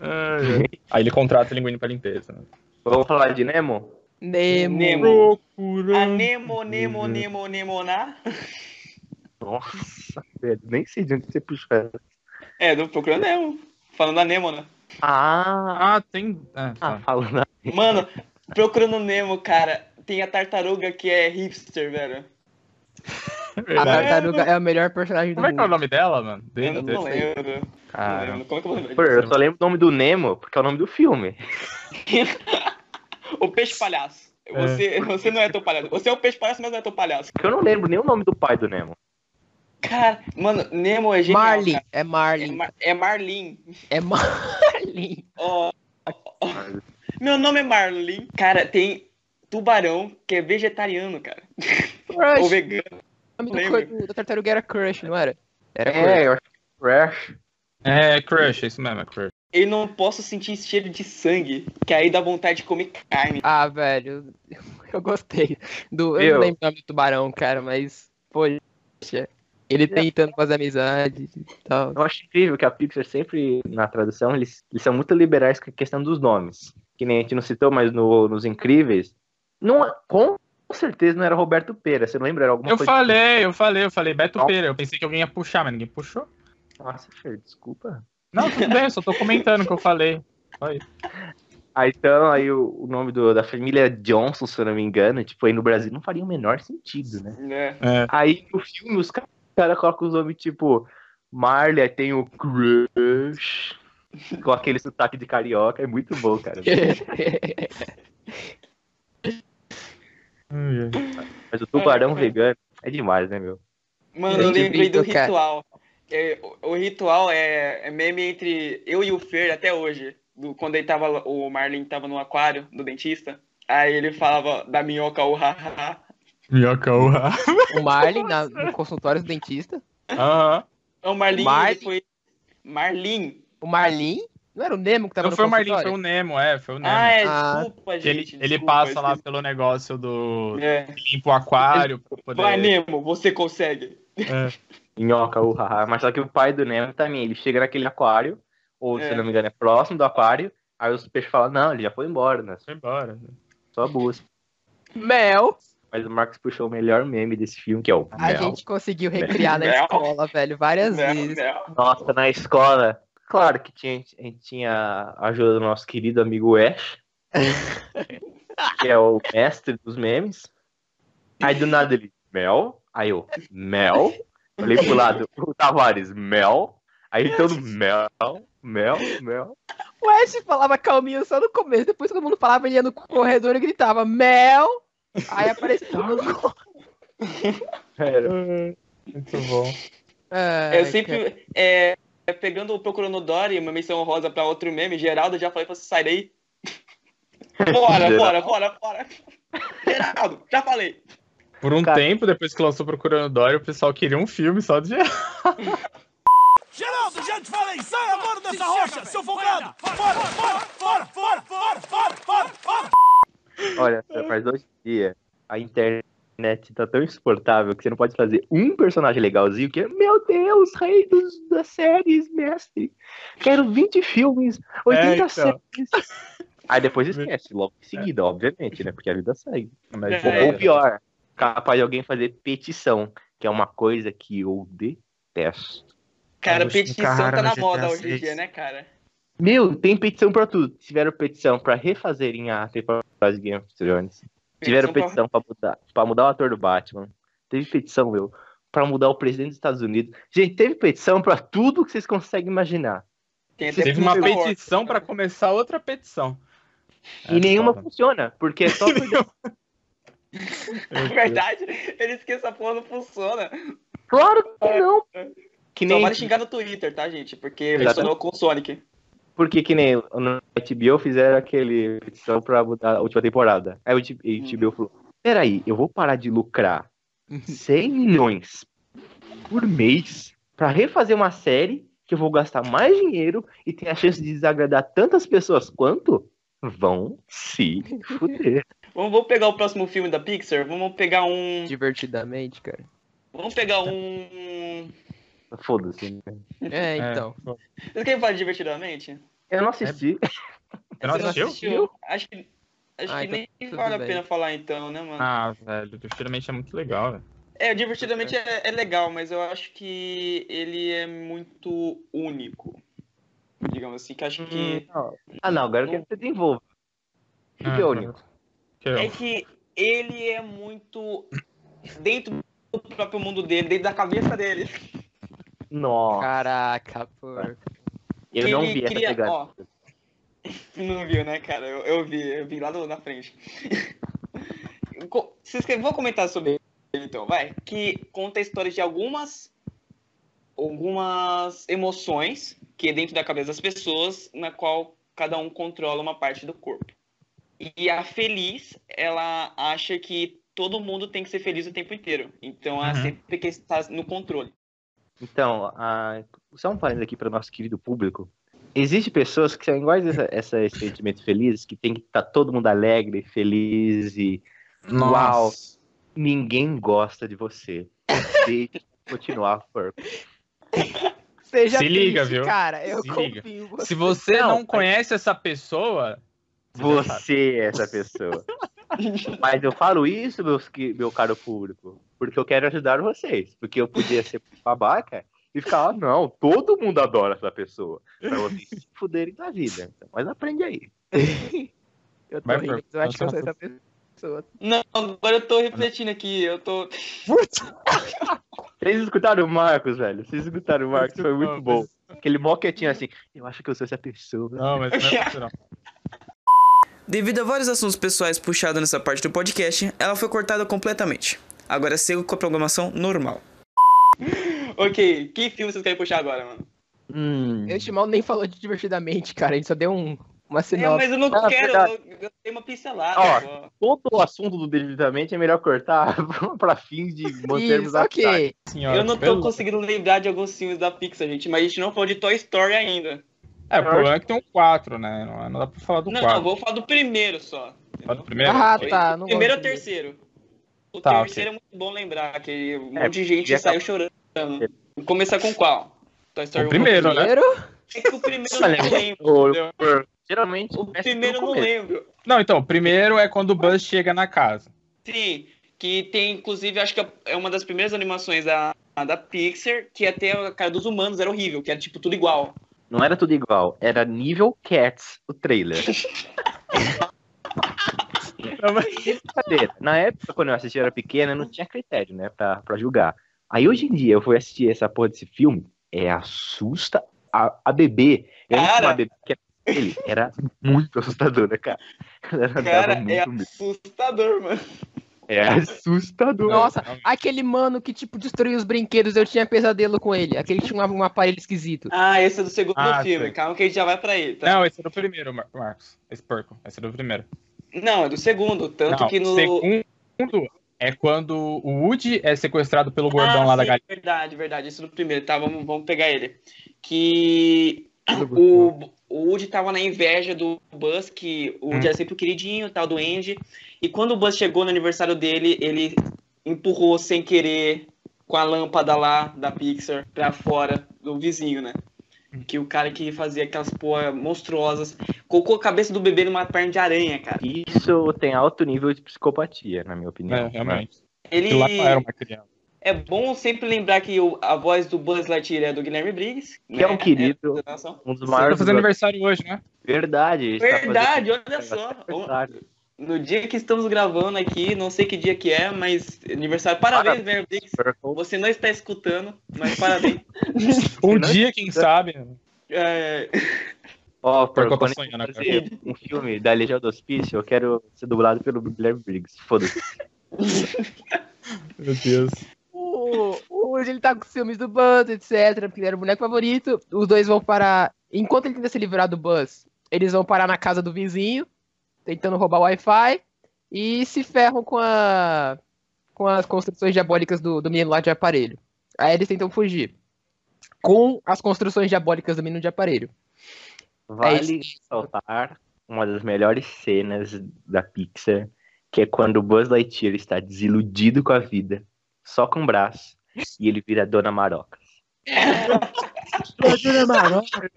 Ai, ai. Aí ele contrata o linguine pra limpeza. Né? Vamos falar de Nemo? Nemo. Nemo. A Procurando. Nemo, Nemo, Nemo, Nemoná. Nossa, velho, nem sei de onde você puxou essa. É, do Procurando Nemo. Falando da Nemo, né? Ah, Ah, tem. É, ah tá. falando. Mano, Procurando Nemo, cara, tem a tartaruga que é hipster, velho. A Verdade. tartaruga é o melhor personagem do Como é que é o mundo. nome dela, mano? Eu não lembro. Não Cara, lembro. Como é que eu vou lembrar Pô, eu só lembro o nome do Nemo, porque é o nome do filme. O peixe palhaço. Você, você não é teu palhaço. Você é o peixe palhaço, mas não é teu palhaço. Porque eu não lembro nem o nome do pai do Nemo. Cara, mano, Nemo é genial. Marlin. cara. É É, Marlin. Mar é Marlin. É Marlin. Ó, ó. Meu nome é Marlin. Cara, tem tubarão que é vegetariano, cara. Ou vegano. O nome do, co- da tartaruga era Crush, não era? Era Crush. É, eu acho que Crash. É, Crush, é isso mesmo, é Crush. Eu não posso sentir cheiro de sangue, que aí dá vontade de comer carne. Ah, velho. Eu gostei. Do, eu Eu- não lembro o nome do tubarão, cara, mas. Poxa. Ele tentando fazer amizade e tal. Eu acho incrível que a Pixar sempre, na tradução, eles, eles são muito liberais com a questão dos nomes. Que nem a gente não citou, mas no, nos Incríveis, não, com certeza não era Roberto Pera. Você não lembra? Era alguma Eu coisa. falei, eu falei, eu falei Beto Não. Pereira. Eu pensei que alguém ia puxar, mas ninguém puxou. Nossa, Fer, desculpa. Não, tudo bem, eu só tô comentando o que eu falei. Isso. Aí então, aí o, o nome do- da família Johnson, se eu não me engano, tipo, aí no Brasil não faria o menor sentido, né? né? É. Aí no filme os caras cara colocam os nomes tipo Marley, aí tem o Crush, com aquele sotaque de carioca, é muito bom, cara. Mas o tubarão É, é. vegano é demais, né, meu? Mano, eu lembrei do cara. ritual. É, o, o ritual é, é meme entre eu e o Fer até hoje. Do, quando ele tava, o Marlin tava no aquário do dentista. Aí ele falava da minhoca o haha. Minhoca, urra. o Marlin na- no consultório do dentista. Aham. O Marlin, Marlin? ele foi. Marlin? O Marlin? Não era o Nemo que tava Não no foi o Marlin, foi o Nemo, é, foi o Nemo. Ah, é, Ah. desculpa, ele, gente. ele desculpa, passa lá pelo negócio do. É. Limpa o aquário pra poder. Vai, Nemo, você consegue. É. Minhoca, o haha. Mas só que o pai do Nemo também, ele chega naquele aquário, ou se É. eu não me engano, é próximo do aquário, aí os peixes falam, não, ele já foi embora, né? Foi embora. Só busca. Mel. Mas o Marcos puxou o melhor meme desse filme, que é o A Mel. gente conseguiu recriar na Mel. escola, velho, várias Não, vezes. Nossa, na escola. Claro que tinha, a gente tinha a ajuda do nosso querido amigo Ash, que é o mestre dos memes. Aí do nada ele, Mel. Aí eu, Mel. Olhei pro lado, o Tavares, Mel. Aí todo Mel, Mel, Mel. O Ash falava calminho só no começo, depois todo mundo falava, ele ia no corredor e gritava, Mel! Aí aparecia. Era. Muito bom. Ai, Eu sempre. É, é, pegando o Procurando Dory, uma menção rosa pra outro meme, Geraldo, já falei pra você sair daí. Bora, Geraldo. bora, bora, bora. Geraldo, já falei. Por um Cara. tempo, depois que lançou Procurando Dory, o pessoal queria um filme só de. Geraldo, já te falei, sai agora dessa rocha, seu folgado! Fora, fora, fora, fora, fora, fora, fora, fora! Olha, mas hoje em dia a internet tá tão insuportável que você não pode fazer um personagem legalzinho que é, meu Deus, rei dos, das séries, mestre. Quero 20 filmes, 80 É, então. séries. Aí depois esquece, logo em seguida, obviamente, né? Porque a vida segue. Mas, É. Ou, ou pior, capaz de alguém fazer petição, que é uma coisa que eu detesto. Cara, Vamos petição encarar tá na moda hoje em dia, né, cara? Meu, tem petição pra tudo. Tiveram petição pra refazerem a temporada de Game of Thrones. Tiveram petição pra mudar, pra mudar o ator do Batman. Teve petição, meu, pra mudar o presidente dos Estados Unidos. Gente, teve petição pra tudo que vocês conseguem imaginar. Teve uma petição pra começar outra petição. e É nenhuma foda. funciona, porque é só É verdade, ele esquece essa porra não funciona. Claro que não. Que Só nem vale xingar no Twitter, tá, gente? Porque Exatamente. funcionou com o Sonic. Porque que nem no HBO fizeram aquele petição pra mudar a última temporada. Aí o HBO falou: "Peraí, eu vou parar de lucrar 100 milhões por mês pra refazer uma série que eu vou gastar mais dinheiro e tem a chance de desagradar tantas pessoas quanto vão se fuder. Vamos, vamos pegar o próximo filme da Pixar? Vamos pegar um. Divertidamente, cara. Vamos pegar um. Foda-se. né? É, então. Vocês querem falar divertidamente? Eu não assisti. Você não Você assistiu? Acho que. Acho Ah, que então nem vale a bem. pena falar então, né, mano? Ah, velho, definitivamente é muito legal, velho. É, divertidamente é, é legal, mas eu acho que ele é muito único. Digamos assim, que acho que. Ah, não, agora eu quero que você desenvolva. O que é único? Que É eu- que ele é muito dentro do próprio mundo dele, dentro da cabeça dele. Nossa, Caraca, pô. eu que não vi essa cria- pegada. ó, Não viu, né, cara? Eu, eu vi, eu vi lá no- na frente. Vocês querem, vou comentar sobre ele então, vai. Que conta a história de algumas algumas emoções que é dentro da cabeça das pessoas, na qual cada um controla uma parte do corpo. E a feliz, ela acha que todo mundo tem que ser feliz o tempo inteiro. Então ela Uhum. sempre quer estar no controle. Então, a... só um parênteses aqui para o nosso querido público. Existem pessoas que são iguais a essa, essa- esse sentimento feliz, que tem que estar todo mundo alegre, feliz e Uau. Nossa. ninguém gosta de você. Deixe continuar, por Seja Se liga, triste, viu? cara. Eu Se confio liga. você. Se você Não, não, conhece essa pessoa, você. Você é essa pessoa. Mas eu falo isso, meus, meu caro público, porque eu quero ajudar vocês. Porque eu podia ser babaca e ficar, ah, não, todo mundo adora essa pessoa. Pra vocês se fuderem da vida. Então, mas aprende aí. Eu tô rindo, eu acho que eu sou essa pessoa. Não, agora eu tô refletindo aqui, eu tô. Vocês escutaram o Marcos, velho? Vocês escutaram o Marcos, foi muito bom. Aquele moquetinho assim, eu acho que eu sou essa pessoa. Não, mas não é não. Devido a vários assuntos pessoais puxados nessa parte do podcast, ela foi cortada completamente. Agora sigo com a programação normal. Ok, que filme vocês querem puxar agora, mano? Hum. Este mal nem falou de divertidamente, cara. A gente só deu um, uma É, sinopse. mas eu não Ah, quero, eu, eu dei uma pincelada. Ó. Todo o assunto do devidamente é melhor cortar pra fins de mantermos Isso, a amizade. ok. Senhora, Eu não tô pelo- conseguindo lembrar de alguns filmes da Pixar, gente, mas a gente não falou de Toy Story ainda. É, o problema é que tem um 4, né? Não, não dá pra falar do não, 4. não, vou falar do primeiro só. Fala do primeiro? Ah, tá. Não O primeiro ou terceiro? O Tá, terceiro é muito bom lembrar, que um É, monte de gente já saiu chorando. Vamos começar com qual? Toy Story O 1. primeiro, né? Primeiro, É que o primeiro não lembro. o- Geralmente, O primeiro não lembro. Não, então, o primeiro é quando o Buzz chega na casa. Sim, que tem, inclusive, acho que é uma das primeiras animações da, da Pixar, que até a cara dos humanos era horrível, que era tipo tudo igual. Não era tudo igual, era nível Cats, o trailer. Brincadeira. Na época, quando eu assisti, eu era pequena, não tinha critério, né, pra, pra julgar. Aí hoje em dia, eu fui assistir essa porra desse filme, é assusta a, a bebê. Eu Cara. bebê que era ele, era muito assustadora, cara. Ela Cara, muito é medo. assustador, mano. É assustador. nossa, aquele mano que, tipo, destruiu os brinquedos, eu tinha pesadelo com ele. Aquele que tinha um, um aparelho esquisito. Ah, esse é do segundo Ah, filme. sei. Calma que a gente já vai pra ele, tá? Não, esse é do primeiro, Mar- Marcos. Esse porco. Esse é do primeiro. Não, é do segundo. Tanto Não, que no. Segundo É quando o Woody é sequestrado pelo gordão Ah, lá da sim, galinha. Verdade, verdade. Isso no primeiro, tá? Vamos, vamos pegar ele. Que o, o Woody tava na inveja do Buzz, que o Woody era sempre o queridinho, tal, do Andy. E quando o Buzz chegou no aniversário dele, ele empurrou sem querer com a lâmpada lá da Pixar pra fora do vizinho, né? Que o cara que fazia aquelas porra monstruosas colocou a cabeça do bebê numa perna de aranha, cara. Isso tem alto nível de psicopatia, na minha opinião. É, realmente. Ele lá era uma criança. é bom sempre lembrar que o- a voz do Buzz Lightyear é do Guilherme Briggs, Que é um querido. É. Um dos Tá maiores. fazendo aniversário hoje, né? Verdade. Verdade, fazendo olha só. aniversário. No dia que estamos gravando aqui, não sei que dia que é, mas aniversário. Parabéns, Guilherme Briggs. Você não está escutando, mas parabéns. Um dia, quem sabe. É, Ó, Por por conta quando sonha, eu né, fazer um filme da Legião do Hospício, eu quero ser dublado pelo Guilherme Briggs. Foda-se. Meu Deus. O, Woody, ele tá com ciúmes do Buzz, etc, porque ele era o boneco favorito. Os dois vão parar. Enquanto ele tenta se livrar do Buzz, eles vão parar na casa do vizinho, tentando roubar o Wi-Fi, e se ferram com a. com as construções diabólicas do, do menino lá de aparelho. Aí eles tentam fugir. Com as construções diabólicas do menino de aparelho. Vale isso. ressaltar uma das melhores cenas da Pixar, que é quando o Buzz Lightyear está desiludido com a vida, só com o braço, e ele vira Dona Marocas. Dona Marocas,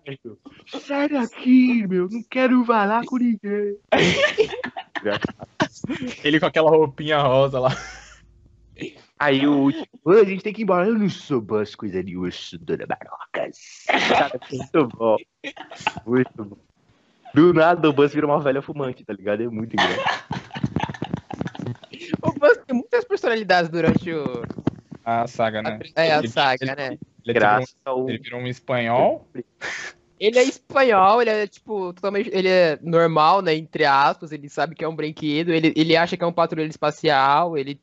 sai daqui, meu, não quero falar com ninguém. Ele com aquela roupinha rosa lá. Aí o último, "Ô, a gente tem que ir embora. Eu não sou Buzz coisa nenhuma, eu sou Dona Marocas. Cara, muito bom. Muito bom. Do nada o Buzz vira uma velha fumante, tá ligado? É muito engraçado. O Buzz tem muitas personalidades durante o. A saga, né? É, a saga, né? Ele, é tipo Graças um, ao. ele virou um espanhol. Ele é espanhol, ele é tipo, totalmente. Ele é normal, né? Entre aspas, ele sabe que é um brinquedo, ele, ele acha que é um patrulheiro espacial, ele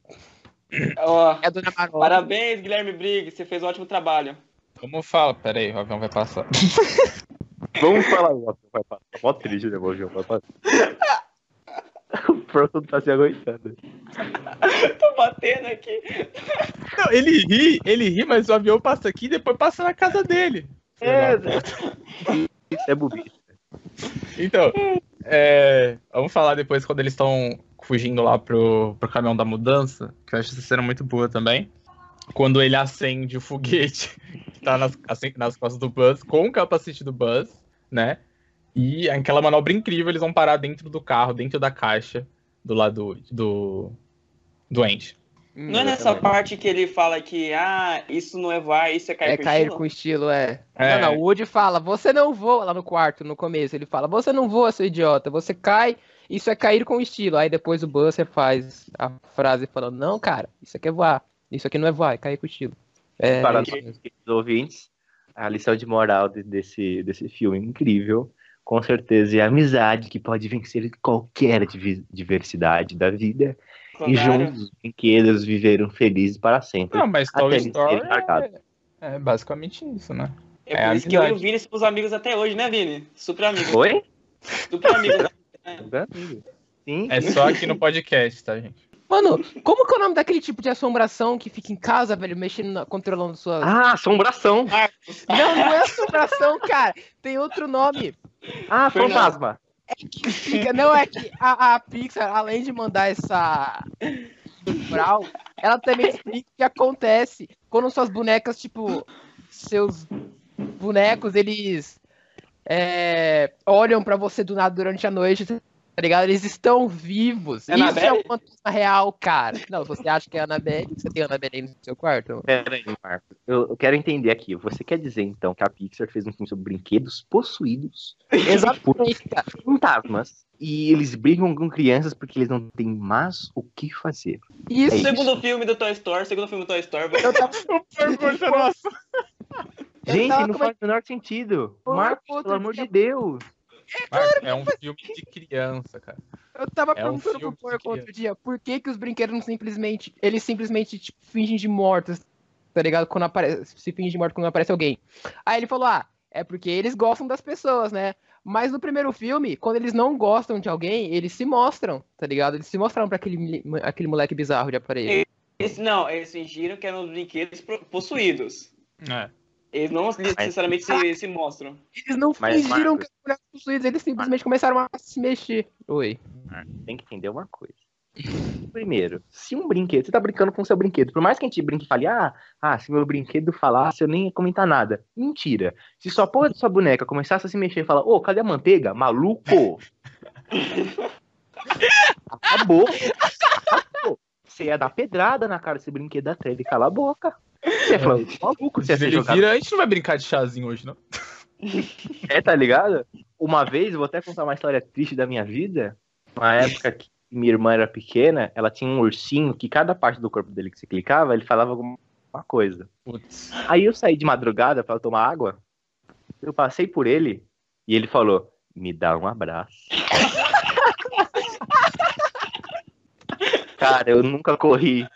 ó, é a Dona Marola. parabéns, Guilherme Briggs. Você fez um ótimo trabalho. Como fala? Pera aí, o avião vai passar. Vamos falar o avião vai passar. Mó triste, né? O avião vai passar. O Proto não tá se aguentando. Tô batendo aqui. Não, ele ri, ele ri, mas o avião passa aqui e depois passa na casa dele. É, Isso é bobice. Então, é, vamos falar depois quando eles estão fugindo lá pro, pro caminhão da mudança, que eu acho essa cena muito boa também. Quando ele acende o foguete que tá nas, assim, nas costas do Buzz, com o capacete do Buzz, né? E aquela manobra incrível, eles vão parar dentro do carro, dentro da caixa, do lado do, do Andy. Não é nessa parte que ele fala que, ah, isso não é voar, isso é cair É com cair estilo? com estilo, é. É. Não, não, o Woody fala, você não voa lá no quarto, no começo. Ele fala, você não voa, seu idiota. Você cai, isso é cair com estilo. Aí depois o Buster faz a frase falando, não, cara, isso aqui é voar. Isso aqui não é voar, é cair com estilo. É, Para mesmo. queridos ouvintes, a lição de moral de- desse, desse filme incrível, com certeza, é a amizade que pode vencer qualquer diversidade da vida. E Claro. juntos, os brinquedos viveram felizes para sempre. Não, mas Toy Story é, é basicamente isso, né? É É por isso que eu e o. Vini somos amigos até hoje, né, Vini? Super amigos. Oi? Super amigos. Sim. É só aqui no podcast, tá, gente? Mano, como que é o nome daquele tipo de assombração que fica em casa, velho, mexendo, na- controlando suas... Ah, assombração. Não, não é assombração, cara. Tem outro nome. Ah, Fernando. fantasma. que fica, não é que a, a Pixar, além de mandar essa Brau, ela também explica o que acontece quando suas bonecas, tipo, seus bonecos, eles é, olham pra você do nada durante a noite, ligado? Eles estão vivos. É Isso é Annabelle? um fantasma real, cara. Não, você acha que é a Annabelle? Você tem a Annabelle aí no seu quarto? Pera aí, Marcos. Eu, eu quero entender aqui. Você quer dizer, então, que a Pixar fez um filme sobre brinquedos possuídos Exatamente, cara. fantasmas e eles brigam com crianças porque eles não têm mais o que fazer. Isso. É isso. Segundo filme do Toy Story, segundo filme do Toy Story. Eu tava, Nossa. Eu Gente, tava não faz o menor sentido. Marcos, pelo amor de Deus. É um filme de criança, cara. eu tava É um perguntando pro filme de porco outro dia, por que que os brinquedos não simplesmente, eles simplesmente, tipo, fingem de mortos, tá ligado? Quando aparece, se fingem de morto quando aparece alguém. Aí ele falou, ah, é porque eles gostam das pessoas, né? Mas no primeiro filme, quando eles não gostam de alguém, eles se mostram, tá ligado? Eles se mostraram pra aquele, aquele moleque bizarro de aparelho. Eles, não, eles fingiram que eram os brinquedos pro- possuídos. É. Eles não necessariamente se, se mostram. Eles não Mas, fingiram Marcos- que eram possuídos, eles simplesmente começaram a se mexer. Oi. Tem que entender uma coisa. Primeiro, se um brinquedo, você tá brincando com o seu brinquedo, por mais que a gente brinque e fale, ah, ah, se meu brinquedo falasse, eu nem ia comentar nada. Mentira. Se sua porra da sua boneca começasse a se mexer e falar, ô, cadê a manteiga? Maluco! Acabou. Acabou. Você ia dar pedrada na cara desse brinquedo até ele calar a boca. Você falar, maluco, Se ele jogado. vira, a gente não vai brincar de chazinho hoje, não. É, tá ligado? Uma vez, vou até contar uma história triste da minha vida. Uma época que minha irmã era pequena, ela tinha um ursinho que cada parte do corpo dele que você clicava, ele falava alguma coisa. Putz. Aí eu saí de madrugada pra tomar água. Eu passei por ele e ele falou: Me dá um abraço. Cara, eu nunca corri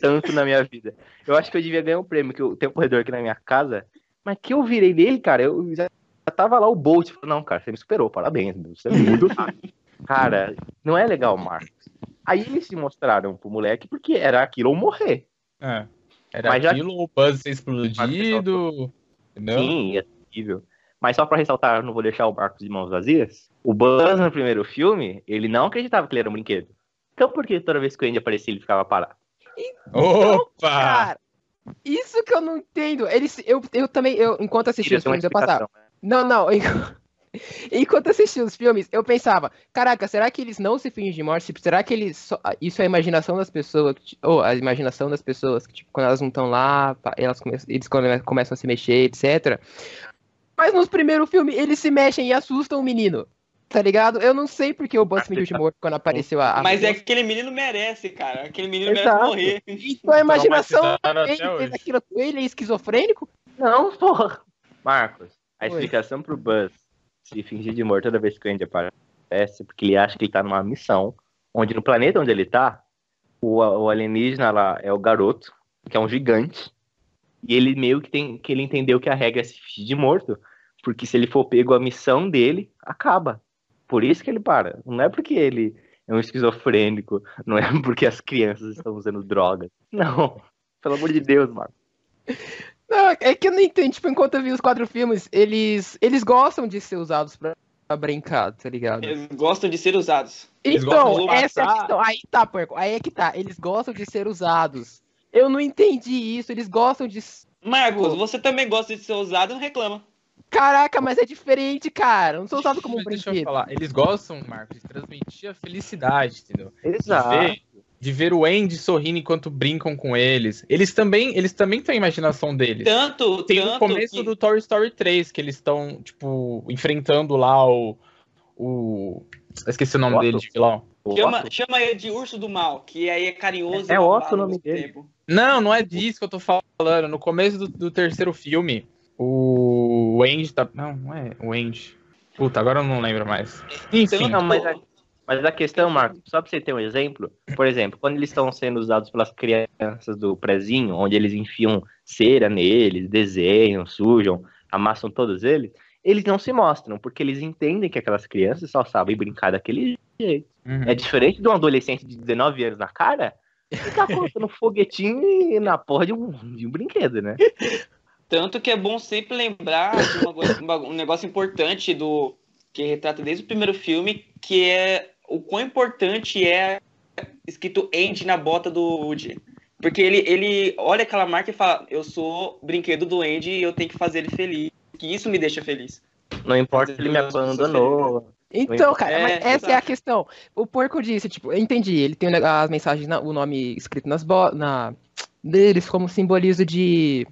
tanto na minha vida. Eu acho que eu devia ganhar um prêmio, que eu tenho um corredor aqui na minha casa. Mas que eu virei nele, cara, eu já tava lá o Bolt. Falei, não, cara, você me superou, parabéns. Você é muito rápido." Cara, não é legal, Marcos. Aí eles se mostraram pro moleque porque era aquilo ou morrer. É. Era Mas já- aquilo, o Buzz ser explodido. Entendeu? Sim, é terrível. Mas só pra ressaltar, eu não vou deixar o Marcos de mãos vazias. O Buzz no primeiro filme, ele não acreditava que ele era um brinquedo. Então por que toda vez que o Andy aparecia ele ficava parado? Opa! Cara, isso que eu não entendo. Eles, eu, eu também, eu, enquanto assistia os filmes, eu passava. né? Não, não. enqu- Enquanto assistia os filmes, eu pensava, caraca, será que eles não se fingem de morte? Tipo, será que eles. só- Isso é a imaginação das pessoas, ou a imaginação das pessoas, que, tipo, quando elas não estão lá, elas come- eles come- começam a se mexer, etc. Mas nos primeiros filmes, eles se mexem e assustam o menino. Tá ligado? Eu não sei porque o Buzz fingiu de morto quando apareceu a. a Mas é que aquele menino merece, cara. Aquele menino Exato. merece morrer. Então a imaginação Traumatizaram dele fez hoje. aquilo com ele, é esquizofrênico? Não, porra. Marcos, a Oi. explicação pro Buzz se fingir de morto toda vez que o Andy aparece é porque ele acha que ele tá numa missão, onde no planeta onde ele tá, o, o alienígena lá é o garoto, que é um gigante, e ele meio que tem que ele entendeu que a regra é se fingir de morto, porque se ele for pego a missão dele, acaba. Por isso que ele para. Não é porque ele é um esquizofrênico, não é porque as crianças estão usando drogas. Não. Pelo amor de Deus, Marcos. Não, é que eu não entendo. Tipo, enquanto eu vi os quatro filmes, eles, eles gostam de ser usados pra, pra brincar, tá ligado? Eles gostam de ser usados. Então, essa é a questão. Aí tá, porco. Aí é que tá. Eles gostam de ser usados. Eu não entendi isso. Eles gostam de. Marcos, você também gosta de ser usado e não reclama. Caraca, mas é diferente, cara. Não sou usado como um Deixa eu brinquedo. falar. Eles gostam, Marcos, de transmitir a felicidade, entendeu? De Exato. ver, de ver o Andy sorrindo enquanto brincam com eles. Eles também eles também têm a imaginação deles. Tanto, Tem tanto no começo que... do Toy Story 3, que eles estão, tipo, enfrentando lá o. o... Esqueci o nome Otto? dele de vilão. O Chama, Otto? chama ele de urso do mal, que aí é carinhoso É e Otto o nome dele. tempo. Não, não é disso que eu tô falando. No começo do, do terceiro filme, o Andy tá. Não, não é o Andy. Puta, agora eu não lembro mais. Enfim, Não, mas a, mas a questão, Marcos, só pra você ter um exemplo, por exemplo, quando eles estão sendo usados pelas crianças do prezinho, onde eles enfiam cera neles, desenham, sujam, amassam todos eles, eles não se mostram, porque eles entendem que aquelas crianças só sabem brincar daquele jeito. uhum. É diferente de um adolescente de 19 anos na cara, que tá colocando foguetinho na porra de um, de um brinquedo, né? Tanto que é bom sempre lembrar de uma um negócio importante do que retrata desde o primeiro filme, que é o quão importante é escrito Andy na bota do Woody. Porque ele, ele olha aquela marca e fala, eu sou brinquedo do Andy e eu tenho que fazer ele feliz. Que isso me deixa feliz. Não importa se ele me abandonou. Então, cara, É, mas essa é a questão. O porco disse, tipo, eu entendi. Ele tem as mensagens, o nome escrito nas botas, na deles como simbolizo de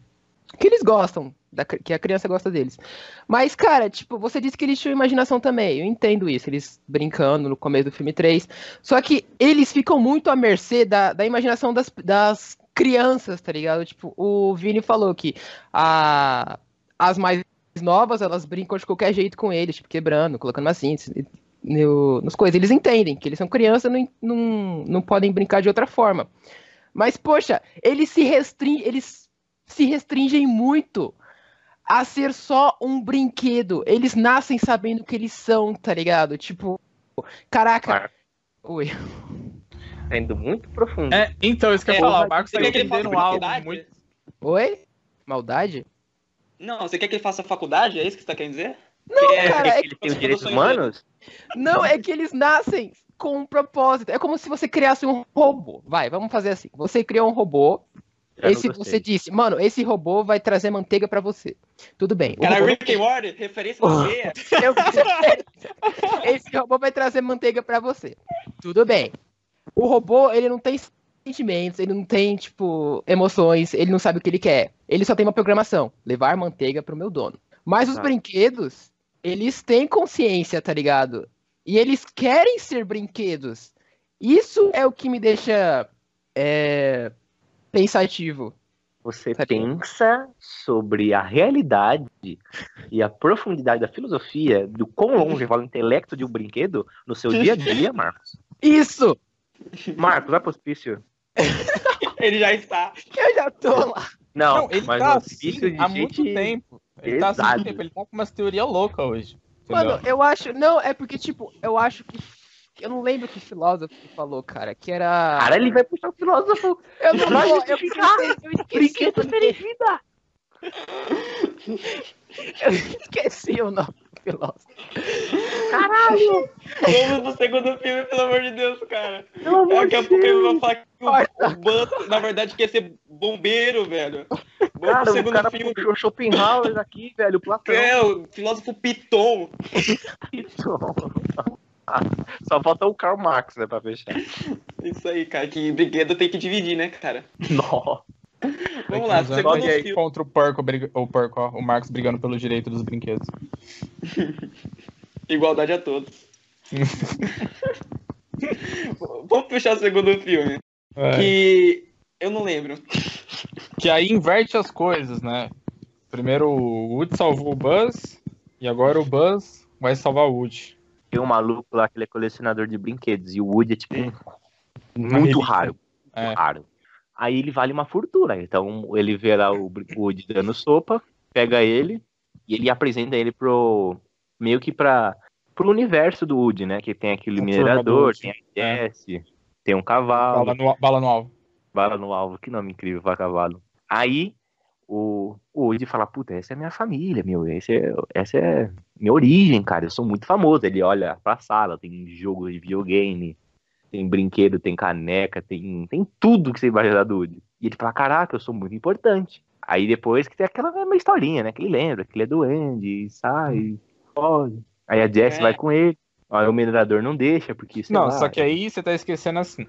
que eles gostam, da, que a criança gosta deles. Mas, cara, tipo, você disse que eles tinham imaginação também. Eu entendo isso, eles brincando no começo do filme 3. Só que eles ficam muito à mercê da, da imaginação das, das crianças, tá ligado? Tipo, o Vini falou que a, as mais novas, elas brincam de qualquer jeito com eles, tipo, quebrando, colocando massinhas, no, nos coisas. Eles entendem que eles são crianças, não, não, não podem brincar de outra forma. Mas, poxa, eles se restringem, eles se restringem muito. a ser só um brinquedo. Eles nascem sabendo que eles são, tá ligado? Tipo, caraca. Oi. tá indo muito profundo. É, então, isso que eu ia É, falar. O Marcos você tá quer que ele faça entendendo algo muito. Oi? Maldade? Não, você quer que ele faça faculdade? É isso que você tá querendo dizer? Não, É, cara, É é que eles têm os eu direitos sou humanos? Não, é que eles nascem com um propósito. É como se você criasse um robô. Vai, vamos fazer assim. Você criou um robô. Esse você disse, mano, esse robô vai trazer manteiga pra você. Tudo bem. o Cara, robô- Rick and Morty, referência veia. Eu- esse robô vai trazer manteiga pra você. Tudo bem. O robô, ele não tem sentimentos, ele não tem, tipo, emoções, ele não sabe o que ele quer. Ele só tem uma programação: levar manteiga pro meu dono. Mas os Tá. brinquedos, eles têm consciência, tá ligado? E eles querem ser brinquedos. Isso é o que me deixa é, pensativo. Você Tá pensa sobre a realidade e a profundidade da filosofia do quão longe vai o intelecto de um brinquedo no seu dia a dia, Marcos? Isso! Marcos, vai pro hospício. Ele já está. Eu já tô lá. Não, Não, ele mas tá no assim hospício de há gente... muito tempo. Ele tá assim há pesado. muito tempo. Ele tá com umas teorias loucas hoje. entendeu? Mano, eu acho. Não, é porque, tipo, eu acho que. Eu não lembro que filósofo que falou, cara, que era. Cara, ele vai puxar o filósofo. eu não vou, eu, esqueci, eu esqueci. O vida. Eu esqueci o nome do filósofo. Caralho, Vamos pro segundo filme, pelo amor de Deus, cara. pelo amor Daqui a pouco ele vai falar que o, o Buzz, na verdade, quer ser bombeiro, velho. Vamos Cara, pro o segundo cara filme. puxou Schopenhauer aqui, velho, o Platão. É, o filósofo Piton. Só falta o Karl Marx, né, pra fechar. Isso aí, cara, que brinquedo tem que dividir, né, cara? Nossa. Vamos lá, vai ter filme. Contra o Porco, o Porco, ó, o Marcos brigando pelo direito dos brinquedos. Igualdade a todos. Vamos puxar o segundo filme. É. Que eu não lembro. Que aí inverte as coisas, né? Primeiro o Woody salvou o Buzz, e agora o Buzz vai salvar o Woody. Tem um maluco lá que ele é colecionador de brinquedos. E o Woody é tipo um- Uma muito raro. É. muito raro. Aí ele vale uma fortuna. Então ele vê lá o Woody dando sopa, pega ele e ele apresenta ele pro. meio que pra. pro universo do Woody, né? Que tem aquele turma minerador, do tem a É. Jess, tem um cavalo. Bala no, bala no alvo. Bala no alvo, que nome incrível pra cavalo. Aí o, o Woody fala, puta, essa é minha família, meu, esse é, essa é minha origem, cara, eu sou muito famoso. Ele olha pra sala, tem jogo de videogame, tem brinquedo, tem caneca, tem, tem tudo que você imaginar do Woody. E ele fala, caraca, eu sou muito importante. Aí depois que tem aquela mesma historinha, né, que ele lembra, que ele é duende, e sai, pode. Aí a Jess É. vai com ele, aí o minerador não deixa, porque... Não, lá, só que aí você tá esquecendo assim.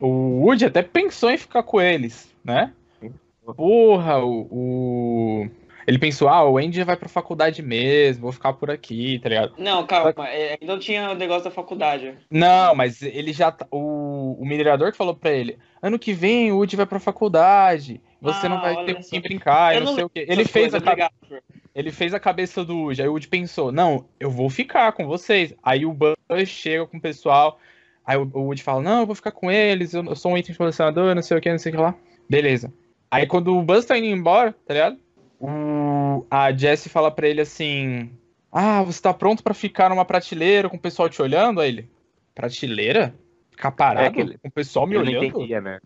O Woody até pensou em ficar com eles, né? Porra, o. o- Ele pensou, ah, o Andy vai pra faculdade mesmo, vou ficar por aqui, tá ligado? Não, calma, é, ainda não tinha o negócio da faculdade. Não, mas ele já. tá- O, o minerador que falou pra ele: ano que vem o Woody vai pra faculdade, você Ah, não vai ter com quem brincar, Eu não não sei o quê. Ele fez, a coisas, cabe- obrigado. ele fez a cabeça do Woody, aí o Woody pensou: não, eu vou ficar com vocês. Aí o Buzz chega com o pessoal, aí o, o Woody fala: não, eu vou ficar com eles, eu, eu sou um item colecionador, não sei o que, não sei o que lá. Beleza. Aí quando o Buzz tá indo embora, tá ligado? O, a Jessie fala pra ele assim: Ah, você tá pronto pra ficar numa prateleira com o pessoal te olhando? Aí ele: Prateleira? Ficar parado? É com o pessoal me Eu não olhando? entendia, né?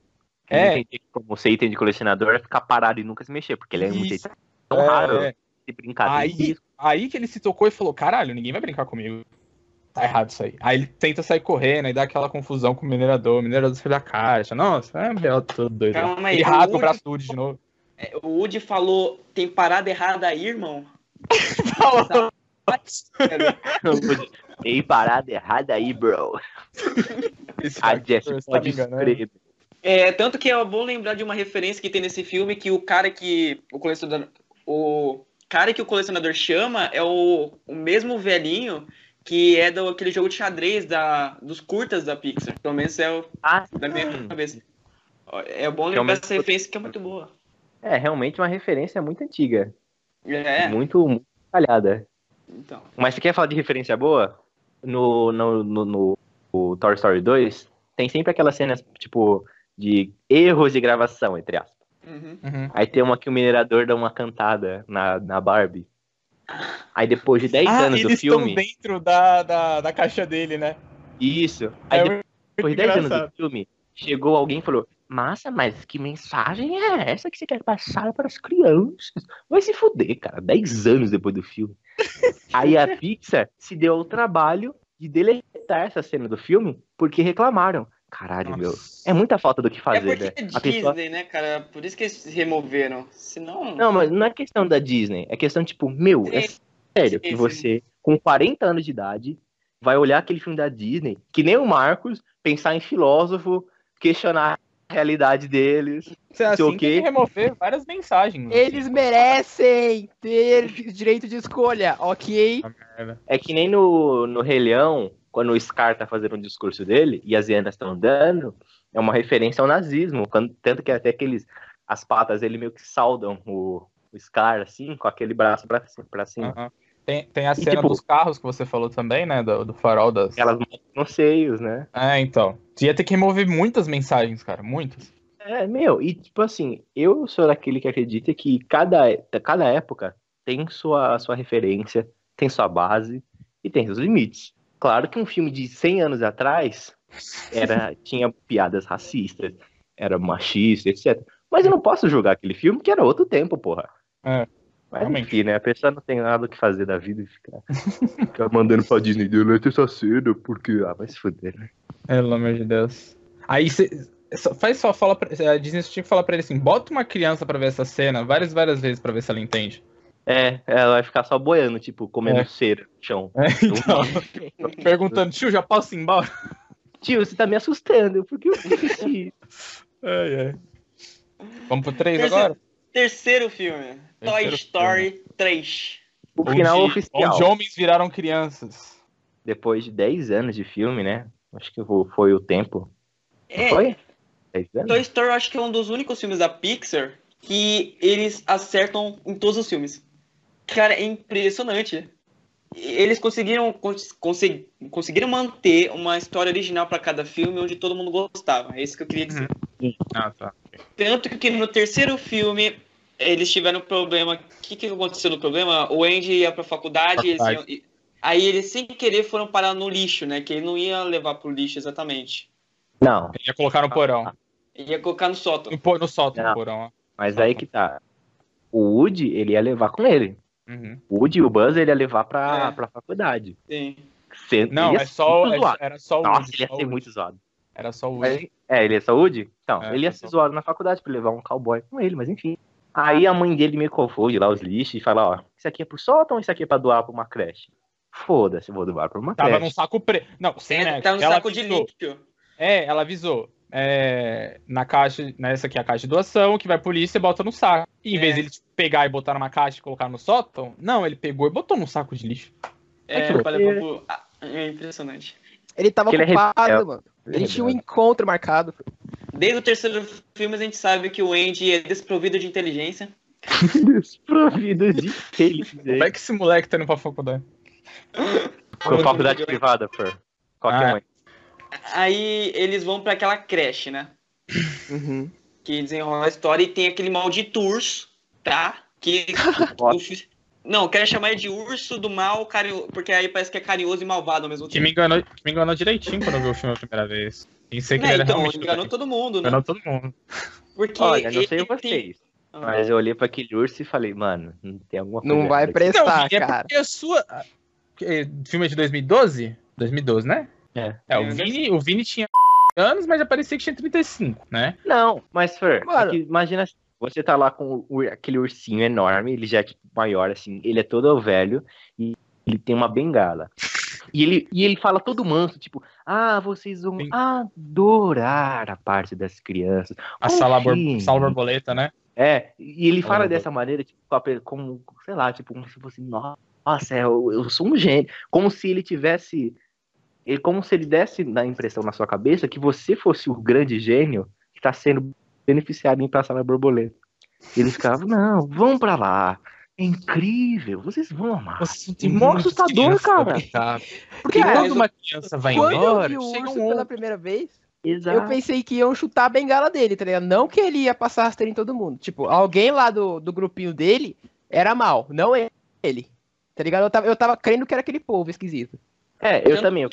É. Eu não entendia que como ser item de colecionador é ficar parado e nunca se mexer, porque ele é um Isso. item tão É, raro é. de brincar. Aí, aí que ele se tocou e falou: Caralho, ninguém vai brincar comigo. Tá errado isso aí. Aí ele tenta sair correndo e dá aquela confusão com o minerador. O minerador sai da caixa. Nossa, é um todo doido. Calma aí, ele o rasga o braço do Woody de novo. É, O Woody falou, tem parada errada aí, irmão? Tem parada errada aí, bro. A tá me pode enganando. escrever. É, tanto que é bom lembrar de uma referência que tem nesse filme que o cara que o colecionador, o cara que o colecionador chama é o, o mesmo velhinho que é do aquele jogo de xadrez da, dos curtas da Pixar. Pelo menos é o Ah, da minha sim. cabeça. É bom lembrar Realmente- dessa referência que é muito boa. É, realmente uma referência muito antiga. É, Muito, muito falhada. então. Mas você quer falar de referência boa? No, no, no, no- o Toy Story 2, tem sempre aquelas cenas, tipo, de erros de gravação, entre aspas. Uhum. Uhum. Aí tem uma que o minerador dá uma cantada na, na Barbie. Aí depois de 10 Ah, anos do eles filme. estão dentro da, da, da caixa dele, né? Isso. Aí É depois de 10 anos do filme, chegou alguém e falou: Massa, mas que mensagem é essa que você quer passar para as crianças? Vai se fuder, cara. 10 anos depois do filme. Aí a Pixar se deu ao trabalho de deletar essa cena do filme porque reclamaram. Caralho, meu. Nossa. É muita falta do que É fazer, porque né? é A pessoa Disney, né, cara? Por isso que eles removeram. Senão. Não, mas não é questão da Disney. É questão, tipo, meu, é sério que você, com 40 anos de idade, vai olhar aquele filme da Disney, que nem o Marcos, pensar em filósofo, questionar a realidade deles. Você assim o tem quê? que remover várias mensagens. assim. Eles merecem ter direito de escolha, ok? É que nem no, no Rei Leão, quando o Scar tá fazendo um discurso dele e as hienas estão andando, é uma referência ao nazismo. Quando, tanto que até aqueles. As patas ele meio que saudam o, o Scar, assim, com aquele braço pra, pra cima. Aham. Tem, tem a E, cena tipo- dos carros que você falou também, né? Do, do farol das. Elas os seios, né? É, então. Ia ter que remover muitas mensagens, cara. Muitas. É, meu, e tipo assim, eu sou daquele que acredita que cada, cada época tem sua, sua referência, tem sua base e tem seus limites. Claro que um filme de 100 anos atrás era, tinha piadas racistas, era machista, etc. Mas eu não posso julgar aquele filme que era outro tempo, porra. É, Mas realmente. enfim, né? A pessoa não tem nada o que fazer da vida e ficar, ficar mandando pra Disney deleta essa cena, porque. Ah, vai se fuder, né? Pelo amor de Deus. Aí você. Faz só, fala pra, a Disney tinha que falar pra ele assim: bota uma criança pra ver essa cena várias, várias vezes pra ver se ela entende. É, ela vai ficar só boiando, tipo, comendo É. cera no chão. É, então, perguntando, tio, já posso ir embora? Tio, você tá me assustando, por que eu fiz isso? Ai, ai. Vamos pro 3 Terceiro- agora? Terceiro filme. Toy Terceiro Story 3. O final Onde- oficial. Onde homens viraram crianças. Depois de 10 anos de filme, né? Acho que foi- o tempo. É, Foi? 10 anos? Toy Story acho que é um dos únicos filmes da Pixar que eles acertam em todos os filmes. Cara, é impressionante. Eles conseguiram, cons- consegui- conseguiram manter uma história original pra cada filme onde todo mundo gostava. É isso que eu queria dizer. Ah, tá. Tanto que no terceiro filme eles tiveram problema. O que, que aconteceu no problema? O Andy ia pra faculdade, eles iam- aí eles sem querer foram parar no lixo, né? Que ele não ia levar pro lixo exatamente. Não, Ele ia colocar no porão. Ele ia colocar no sótão. No, no sótão, Não. no porão. ó. mas aí que tá. O Woody, ele ia levar com ele. Uhum. O Woody e o Buzz, ele ia levar pra, É. pra faculdade. Sim. Não, é só, é- era só o Nossa, Woody, ele ia ser muito zoado. Era só o Woody. é, ele ia ser o Woody? Então, É, ele ia ser zoado na faculdade pra levar um cowboy com ele, mas enfim. Aí a mãe dele me confunde lá os lixos e fala, ó, isso aqui é pro sótão ou isso aqui é pra doar pra uma creche? Foda-se, eu vou doar pra uma Tava creche. num saco preto. Não, sem É, nexo. tá no Ela saco de avisou. lixo. É, ela avisou. É, na caixa, nessa aqui é a caixa de doação, que vai pro lixo e bota no saco. E em É. vez de ele tipo, pegar e botar numa caixa e colocar no sótão, não, ele pegou e botou num saco de lixo. É, pra pro- ah, é impressionante. Ele tava Que ele é ocupado, mano. Ele tinha um encontro marcado. Desde o terceiro filme a gente sabe que o Andy é desprovido de inteligência. Desprovido de Como é inteligência. que esse moleque tá indo pra faculdade? Com faculdade privada, Fer. Qualquer Ah. mãe. Aí eles vão pra aquela creche, né? Uhum. Que desenrola a história e tem aquele maldito urso, tá? Que. Fiz- Não, eu quero chamar ele de urso do mal, carinho... porque aí parece que é carinhoso e malvado ao mesmo Que tempo. me enganou, que me enganou direitinho quando eu vi o filme a primeira vez. Pensei que Né, ele era então, enganou todo mundo, né? Enganou todo mundo. Porque Olha, não sei tem- vocês, Ah. mas eu olhei pra aquele urso e falei, mano, não tem alguma coisa Não vai prestar, Não, é cara. porque a sua. que- Filme é de 2012? 2012, né? É. É, o É, Vini, o Vini tinha anos, mas já parecia que tinha 35, né? Não, mas Fer, Mano. é que imagina assim, você tá lá com o- aquele ursinho enorme, ele já é tipo maior, assim, ele é todo velho e ele tem uma bengala. E ele, e ele fala todo manso, tipo, ah, vocês vão Sim. adorar a parte das crianças. A sala, bor sala borboleta, né? É, e ele fala dessa maneira, tipo, como, sei lá, tipo, como se fosse, nossa, é, eu, eu sou um gênio. Como se ele tivesse. Ele, como se ele desse na impressão na sua cabeça que você fosse o grande gênio que está sendo beneficiado em passar na borboleta. E ele ficava, não, vão pra lá. É incrível, vocês vão amar. Nossa, tem mó assustador, cara. Porque Cara, quando uma criança vai Quando eu embora, vi o urso um pela primeira vez, Exato. Eu pensei que iam chutar a bengala dele, tá ligado? Não que ele ia passar rasteiro em todo mundo. Tipo, alguém lá do, do grupinho dele era mal, não ele. Tá ligado? Eu tava, eu tava crendo que era aquele povo esquisito. É, eu Tanto também. Eu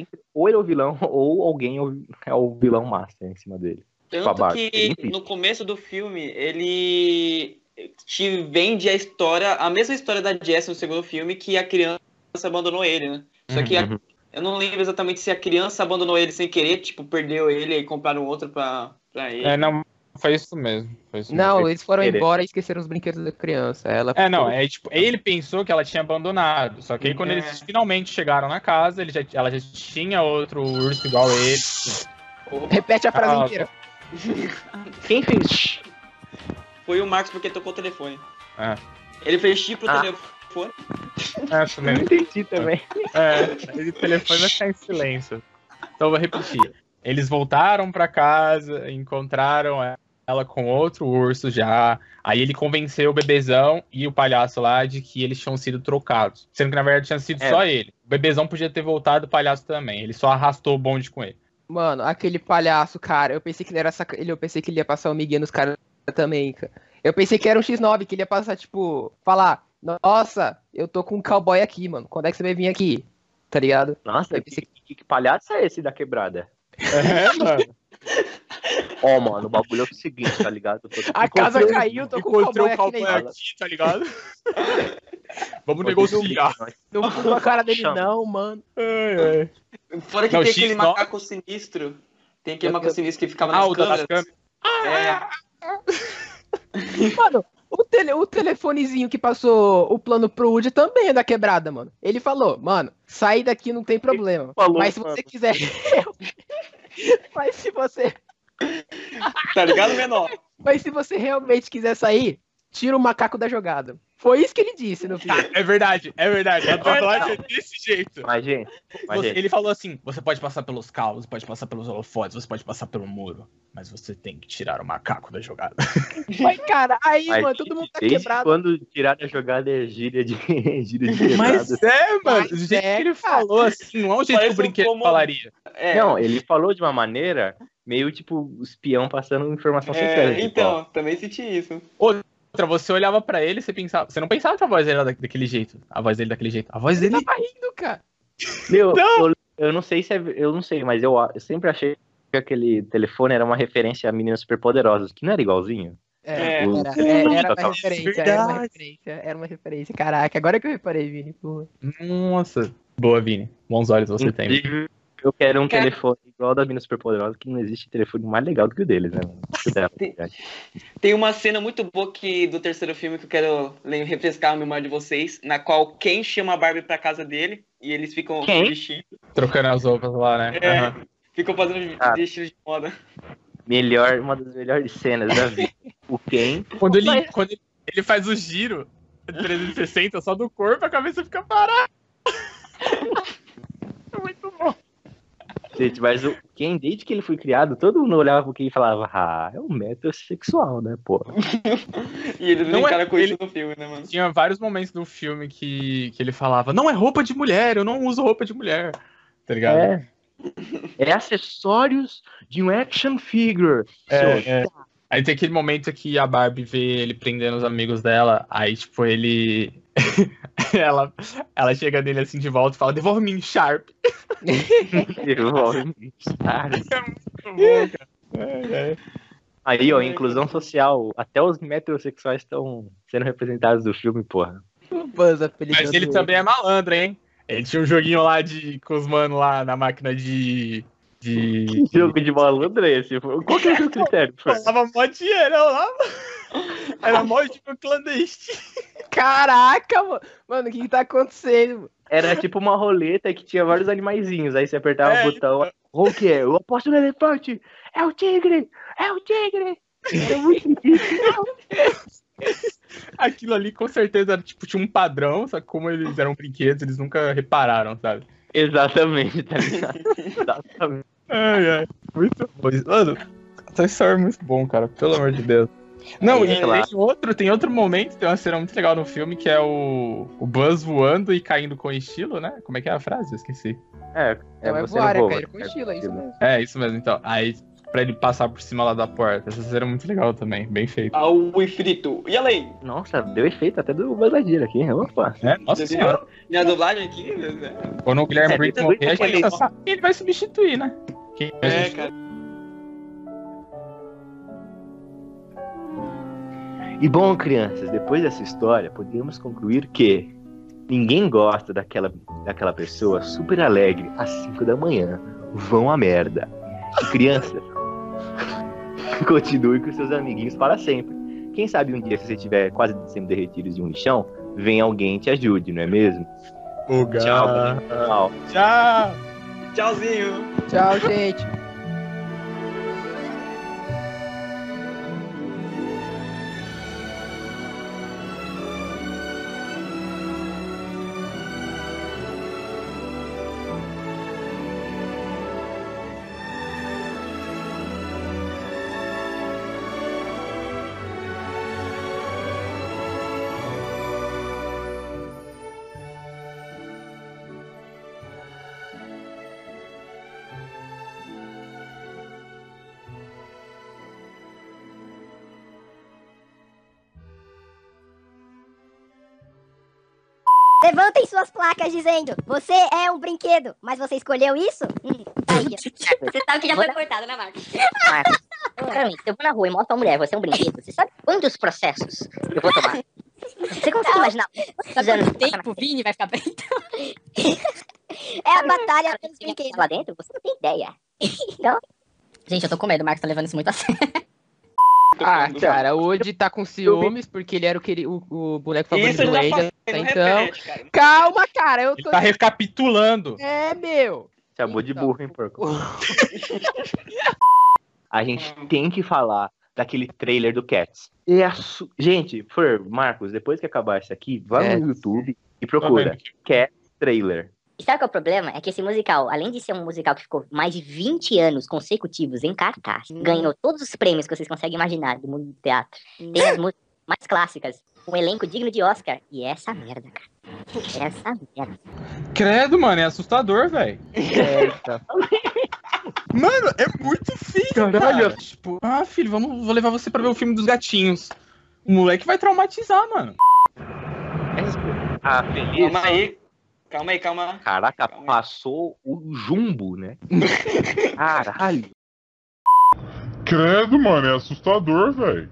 entre ou ele é o vilão, ou alguém é o- é o vilão master em cima dele. Tanto Barbie, que no começo do filme ele te vende a história, a mesma história da Jess no segundo filme, que a criança abandonou ele, né? Só que a- Uhum. eu não lembro exatamente se a criança abandonou ele sem querer, tipo, perdeu ele e compraram outro pra, pra ele. É, não, foi isso mesmo. Foi isso Não, mesmo. eles foram querer. embora e esqueceram os brinquedos da criança. Ela É, não, é tipo, ele pensou que ela tinha abandonado. Só que aí quando É. eles finalmente chegaram na casa, ele já, ela já tinha outro urso igual ele. Repete a frase Ah, inteira. Quem fez? Foi o Marcos porque tocou o telefone. É. Ele fez chip pro Ah. telefone. É, também. Não entendi também. É, o telefone vai ficar em silêncio. Então eu vou repetir. Eles voltaram pra casa, encontraram ela com outro urso já. Aí ele convenceu o bebezão e o palhaço lá de que eles tinham sido trocados. Sendo que na verdade tinha sido É. só ele. O bebezão podia ter voltado, o palhaço também. Ele só arrastou o bonde com ele. Mano, aquele palhaço, cara, eu pensei que ele era saca... eu pensei que ele ia passar o Miguel nos caras também, cara. Eu pensei que era um X9, que ele ia passar, tipo, falar, nossa, eu tô com um cowboy aqui, mano. Quando é que você vai vir aqui? Tá ligado? Nossa, Eu que, pensei que, que palhaço é esse da quebrada? É, mano. Ó, mano, o bagulho é o seguinte, tá ligado? Tô- A casa Encontrei- caiu, tô com um Encontrei o aqui cowboy escola. aqui, tá ligado? Vamos Pode negociar. Não fui com a cara dele, Chama. não, mano. Ai, ai. Fora que Não, tem X9. aquele macaco sinistro. Tem aquele macaco sinistro que ficava Ah, nas câmeras. câmeras. É, Mano, o, tele, o telefonezinho que passou o plano pro Woody também é da quebrada, mano. Ele falou, mano, sair daqui não tem problema. falou, mas se mano. você quiser. mas se você. tá ligado, menor? Mas se você realmente quiser sair, tira o macaco da jogada. Foi isso que ele disse no filme. É verdade, é verdade. A dublagem é desse jeito. Mas, gente, mas, Você- gente, ele falou assim: você pode passar pelos carros, você pode passar pelos holofotes, você pode passar pelo muro, mas você tem que tirar o macaco da jogada. Mas, cara, aí, mas, mano, todo mundo tá desde quebrado. quando tirar a jogada é gíria de, gíria de. Mas é, mano, Mas do jeito é, que ele falou assim, não é o jeito que o brinquedo comum. falaria. É, Não, ele falou de uma maneira meio tipo espião passando informação é, sincera. tipo, então, também senti isso. Outra, você olhava pra ele, você pensava, você não pensava que a voz dele era da- daquele jeito, a voz dele daquele jeito. A voz Ele dele tava rindo, cara. Meu, Eu, eu não sei se é, eu não sei, mas eu, eu sempre achei que aquele telefone era uma referência a meninas superpoderosas, que não era igualzinho. É. era, O- era, é, era Total. uma referência, era uma referência, era uma referência. Caraca, agora que eu reparei, Vini. porra. Nossa. Boa, Vini. Bons olhos você tem. Eu quero um Cara. telefone igual ao das meninas superpoderosas, que não existe telefone mais legal do que o deles, né? O dela, Tem- verdade. Tem uma cena muito boa que, do terceiro filme que eu quero refrescar a memória de vocês, na qual Ken chama a Barbie pra casa dele e eles ficam Quem? vestindo, Trocando as roupas lá, né? É. Aham. ficam fazendo Ah. vestido de moda. Melhor, uma das melhores cenas da vida. O Ken. Quando, ele, quando ele, ele faz o giro 360 só do corpo, a cabeça fica parada. Gente, mas o Ken, desde que ele foi criado, todo mundo olhava pro Ken e falava, ah, é um metrosexual, né, pô? E eles Não brincaram é- com ele- isso no filme, né, mano? Tinha vários momentos do filme que, que ele falava: Não é roupa de mulher, eu não uso roupa de mulher. Tá ligado? É. É acessórios de um action figure. É, é. Aí tem aquele momento que a Barbie vê ele prendendo os amigos dela, aí, tipo, ele. ela, ela chega nele assim de volta e fala: Devolve minha Sharp. Devolve. Cara. É muito bom, cara. É, é. Aí, ó, inclusão social. Até os metrosexuais estão sendo representados do filme, porra. Mas ele também é malandro, hein? Ele tinha um joguinho lá de, com os manos lá na máquina de. De. Que jogo de malandro é esse? Qual que é o seu critério? Falava mó dinheiro lá. Era mó tipo clandestino. Caraca, mano. Mano, o que, que tá acontecendo? Era tipo uma roleta que tinha vários animaizinhos. Aí você apertava É, o botão. O que é? Eu aposto no elefante! É o tigre! É o tigre! É muito difícil. Aquilo ali com certeza era, tipo, tinha um padrão, só que como eles eram brinquedos, eles nunca repararam, sabe? Exatamente, tá ligado? Exatamente. Ai, ai. Muito bom. Mano, Toy Story é muito bom, cara. Pelo amor de Deus. Não, Aí, e tem outro, tem outro momento, tem uma cena muito legal no filme que é o, o Buzz voando e caindo com estilo, né? Como é que é a frase? Eu esqueci. É, Não é voar, é voa, cair com é estilo, é isso mesmo. É, isso mesmo, então. Aí, pra ele passar por cima lá da porta. Essa cena é muito legal também, bem feito. Ao infinito. E além? Nossa, deu efeito até do Lightyear aqui. Opa. É, nossa senhora. Minha dublagem aqui, né? Quando o Guilherme É, Briggs morrer, a gente sabe ele vai substituir, né? Quem É, gente- cara. E bom, crianças, depois dessa história, podemos concluir que ninguém gosta daquela, daquela pessoa super alegre às 5 da manhã. Vão a merda. E criança, continue com seus amiguinhos para sempre. Quem sabe um dia, se você estiver quase sendo derretido de um lixão, vem alguém e te ajude, não é mesmo? Tchau. Tchau. Tchau! Tchauzinho. Tchau, gente. Levantem suas placas dizendo: Você é um brinquedo, mas você escolheu isso? Hum, aí. Você sabe que já foi cortado, né, Marcos? Marcos, sinceramente, se eu vou na rua e mostro pra mulher, você é um brinquedo, você sabe quantos processos eu vou tomar? Você consegue imaginar quantos anos Quanto tempo o Vini vai ficar preto? É a batalha pelos brinquedos. lá dentro? Você não tem ideia. Gente, eu tô com medo, o Marcos tá levando isso muito a sério. Ah, cara, o Woody tá com ciúmes porque ele era o, queri- o, o boneco favorito Isso do não então. repete, cara. Calma, cara, eu Ele tô. tá recapitulando. É, meu. Chamou de Então. burro, hein, porco? A gente tem que falar daquele trailer do Cats. É su- Gente, Fer, Marcos, depois que acabar isso aqui, vai É. no YouTube e Tá procura vendo? Cats trailer. E sabe qual é o problema? É que esse musical, além de ser um musical que ficou mais de 20 anos consecutivos em cartaz, ganhou todos os prêmios que vocês conseguem imaginar do mundo do teatro. Tem as músicas mais clássicas, um elenco digno de Oscar. E é essa merda, cara. É Essa merda. Credo, mano, é assustador, velho. Eita. Mano, é muito feio, Caralho. cara. Tipo, ah, filho, vamos, vou levar você pra ver o filme dos gatinhos. O moleque vai traumatizar, mano. Ah, feliz. Calma aí. Calma aí, calma. Caraca, Calma aí. passou o jumbo, né? Caralho. Credo, mano, é assustador, velho.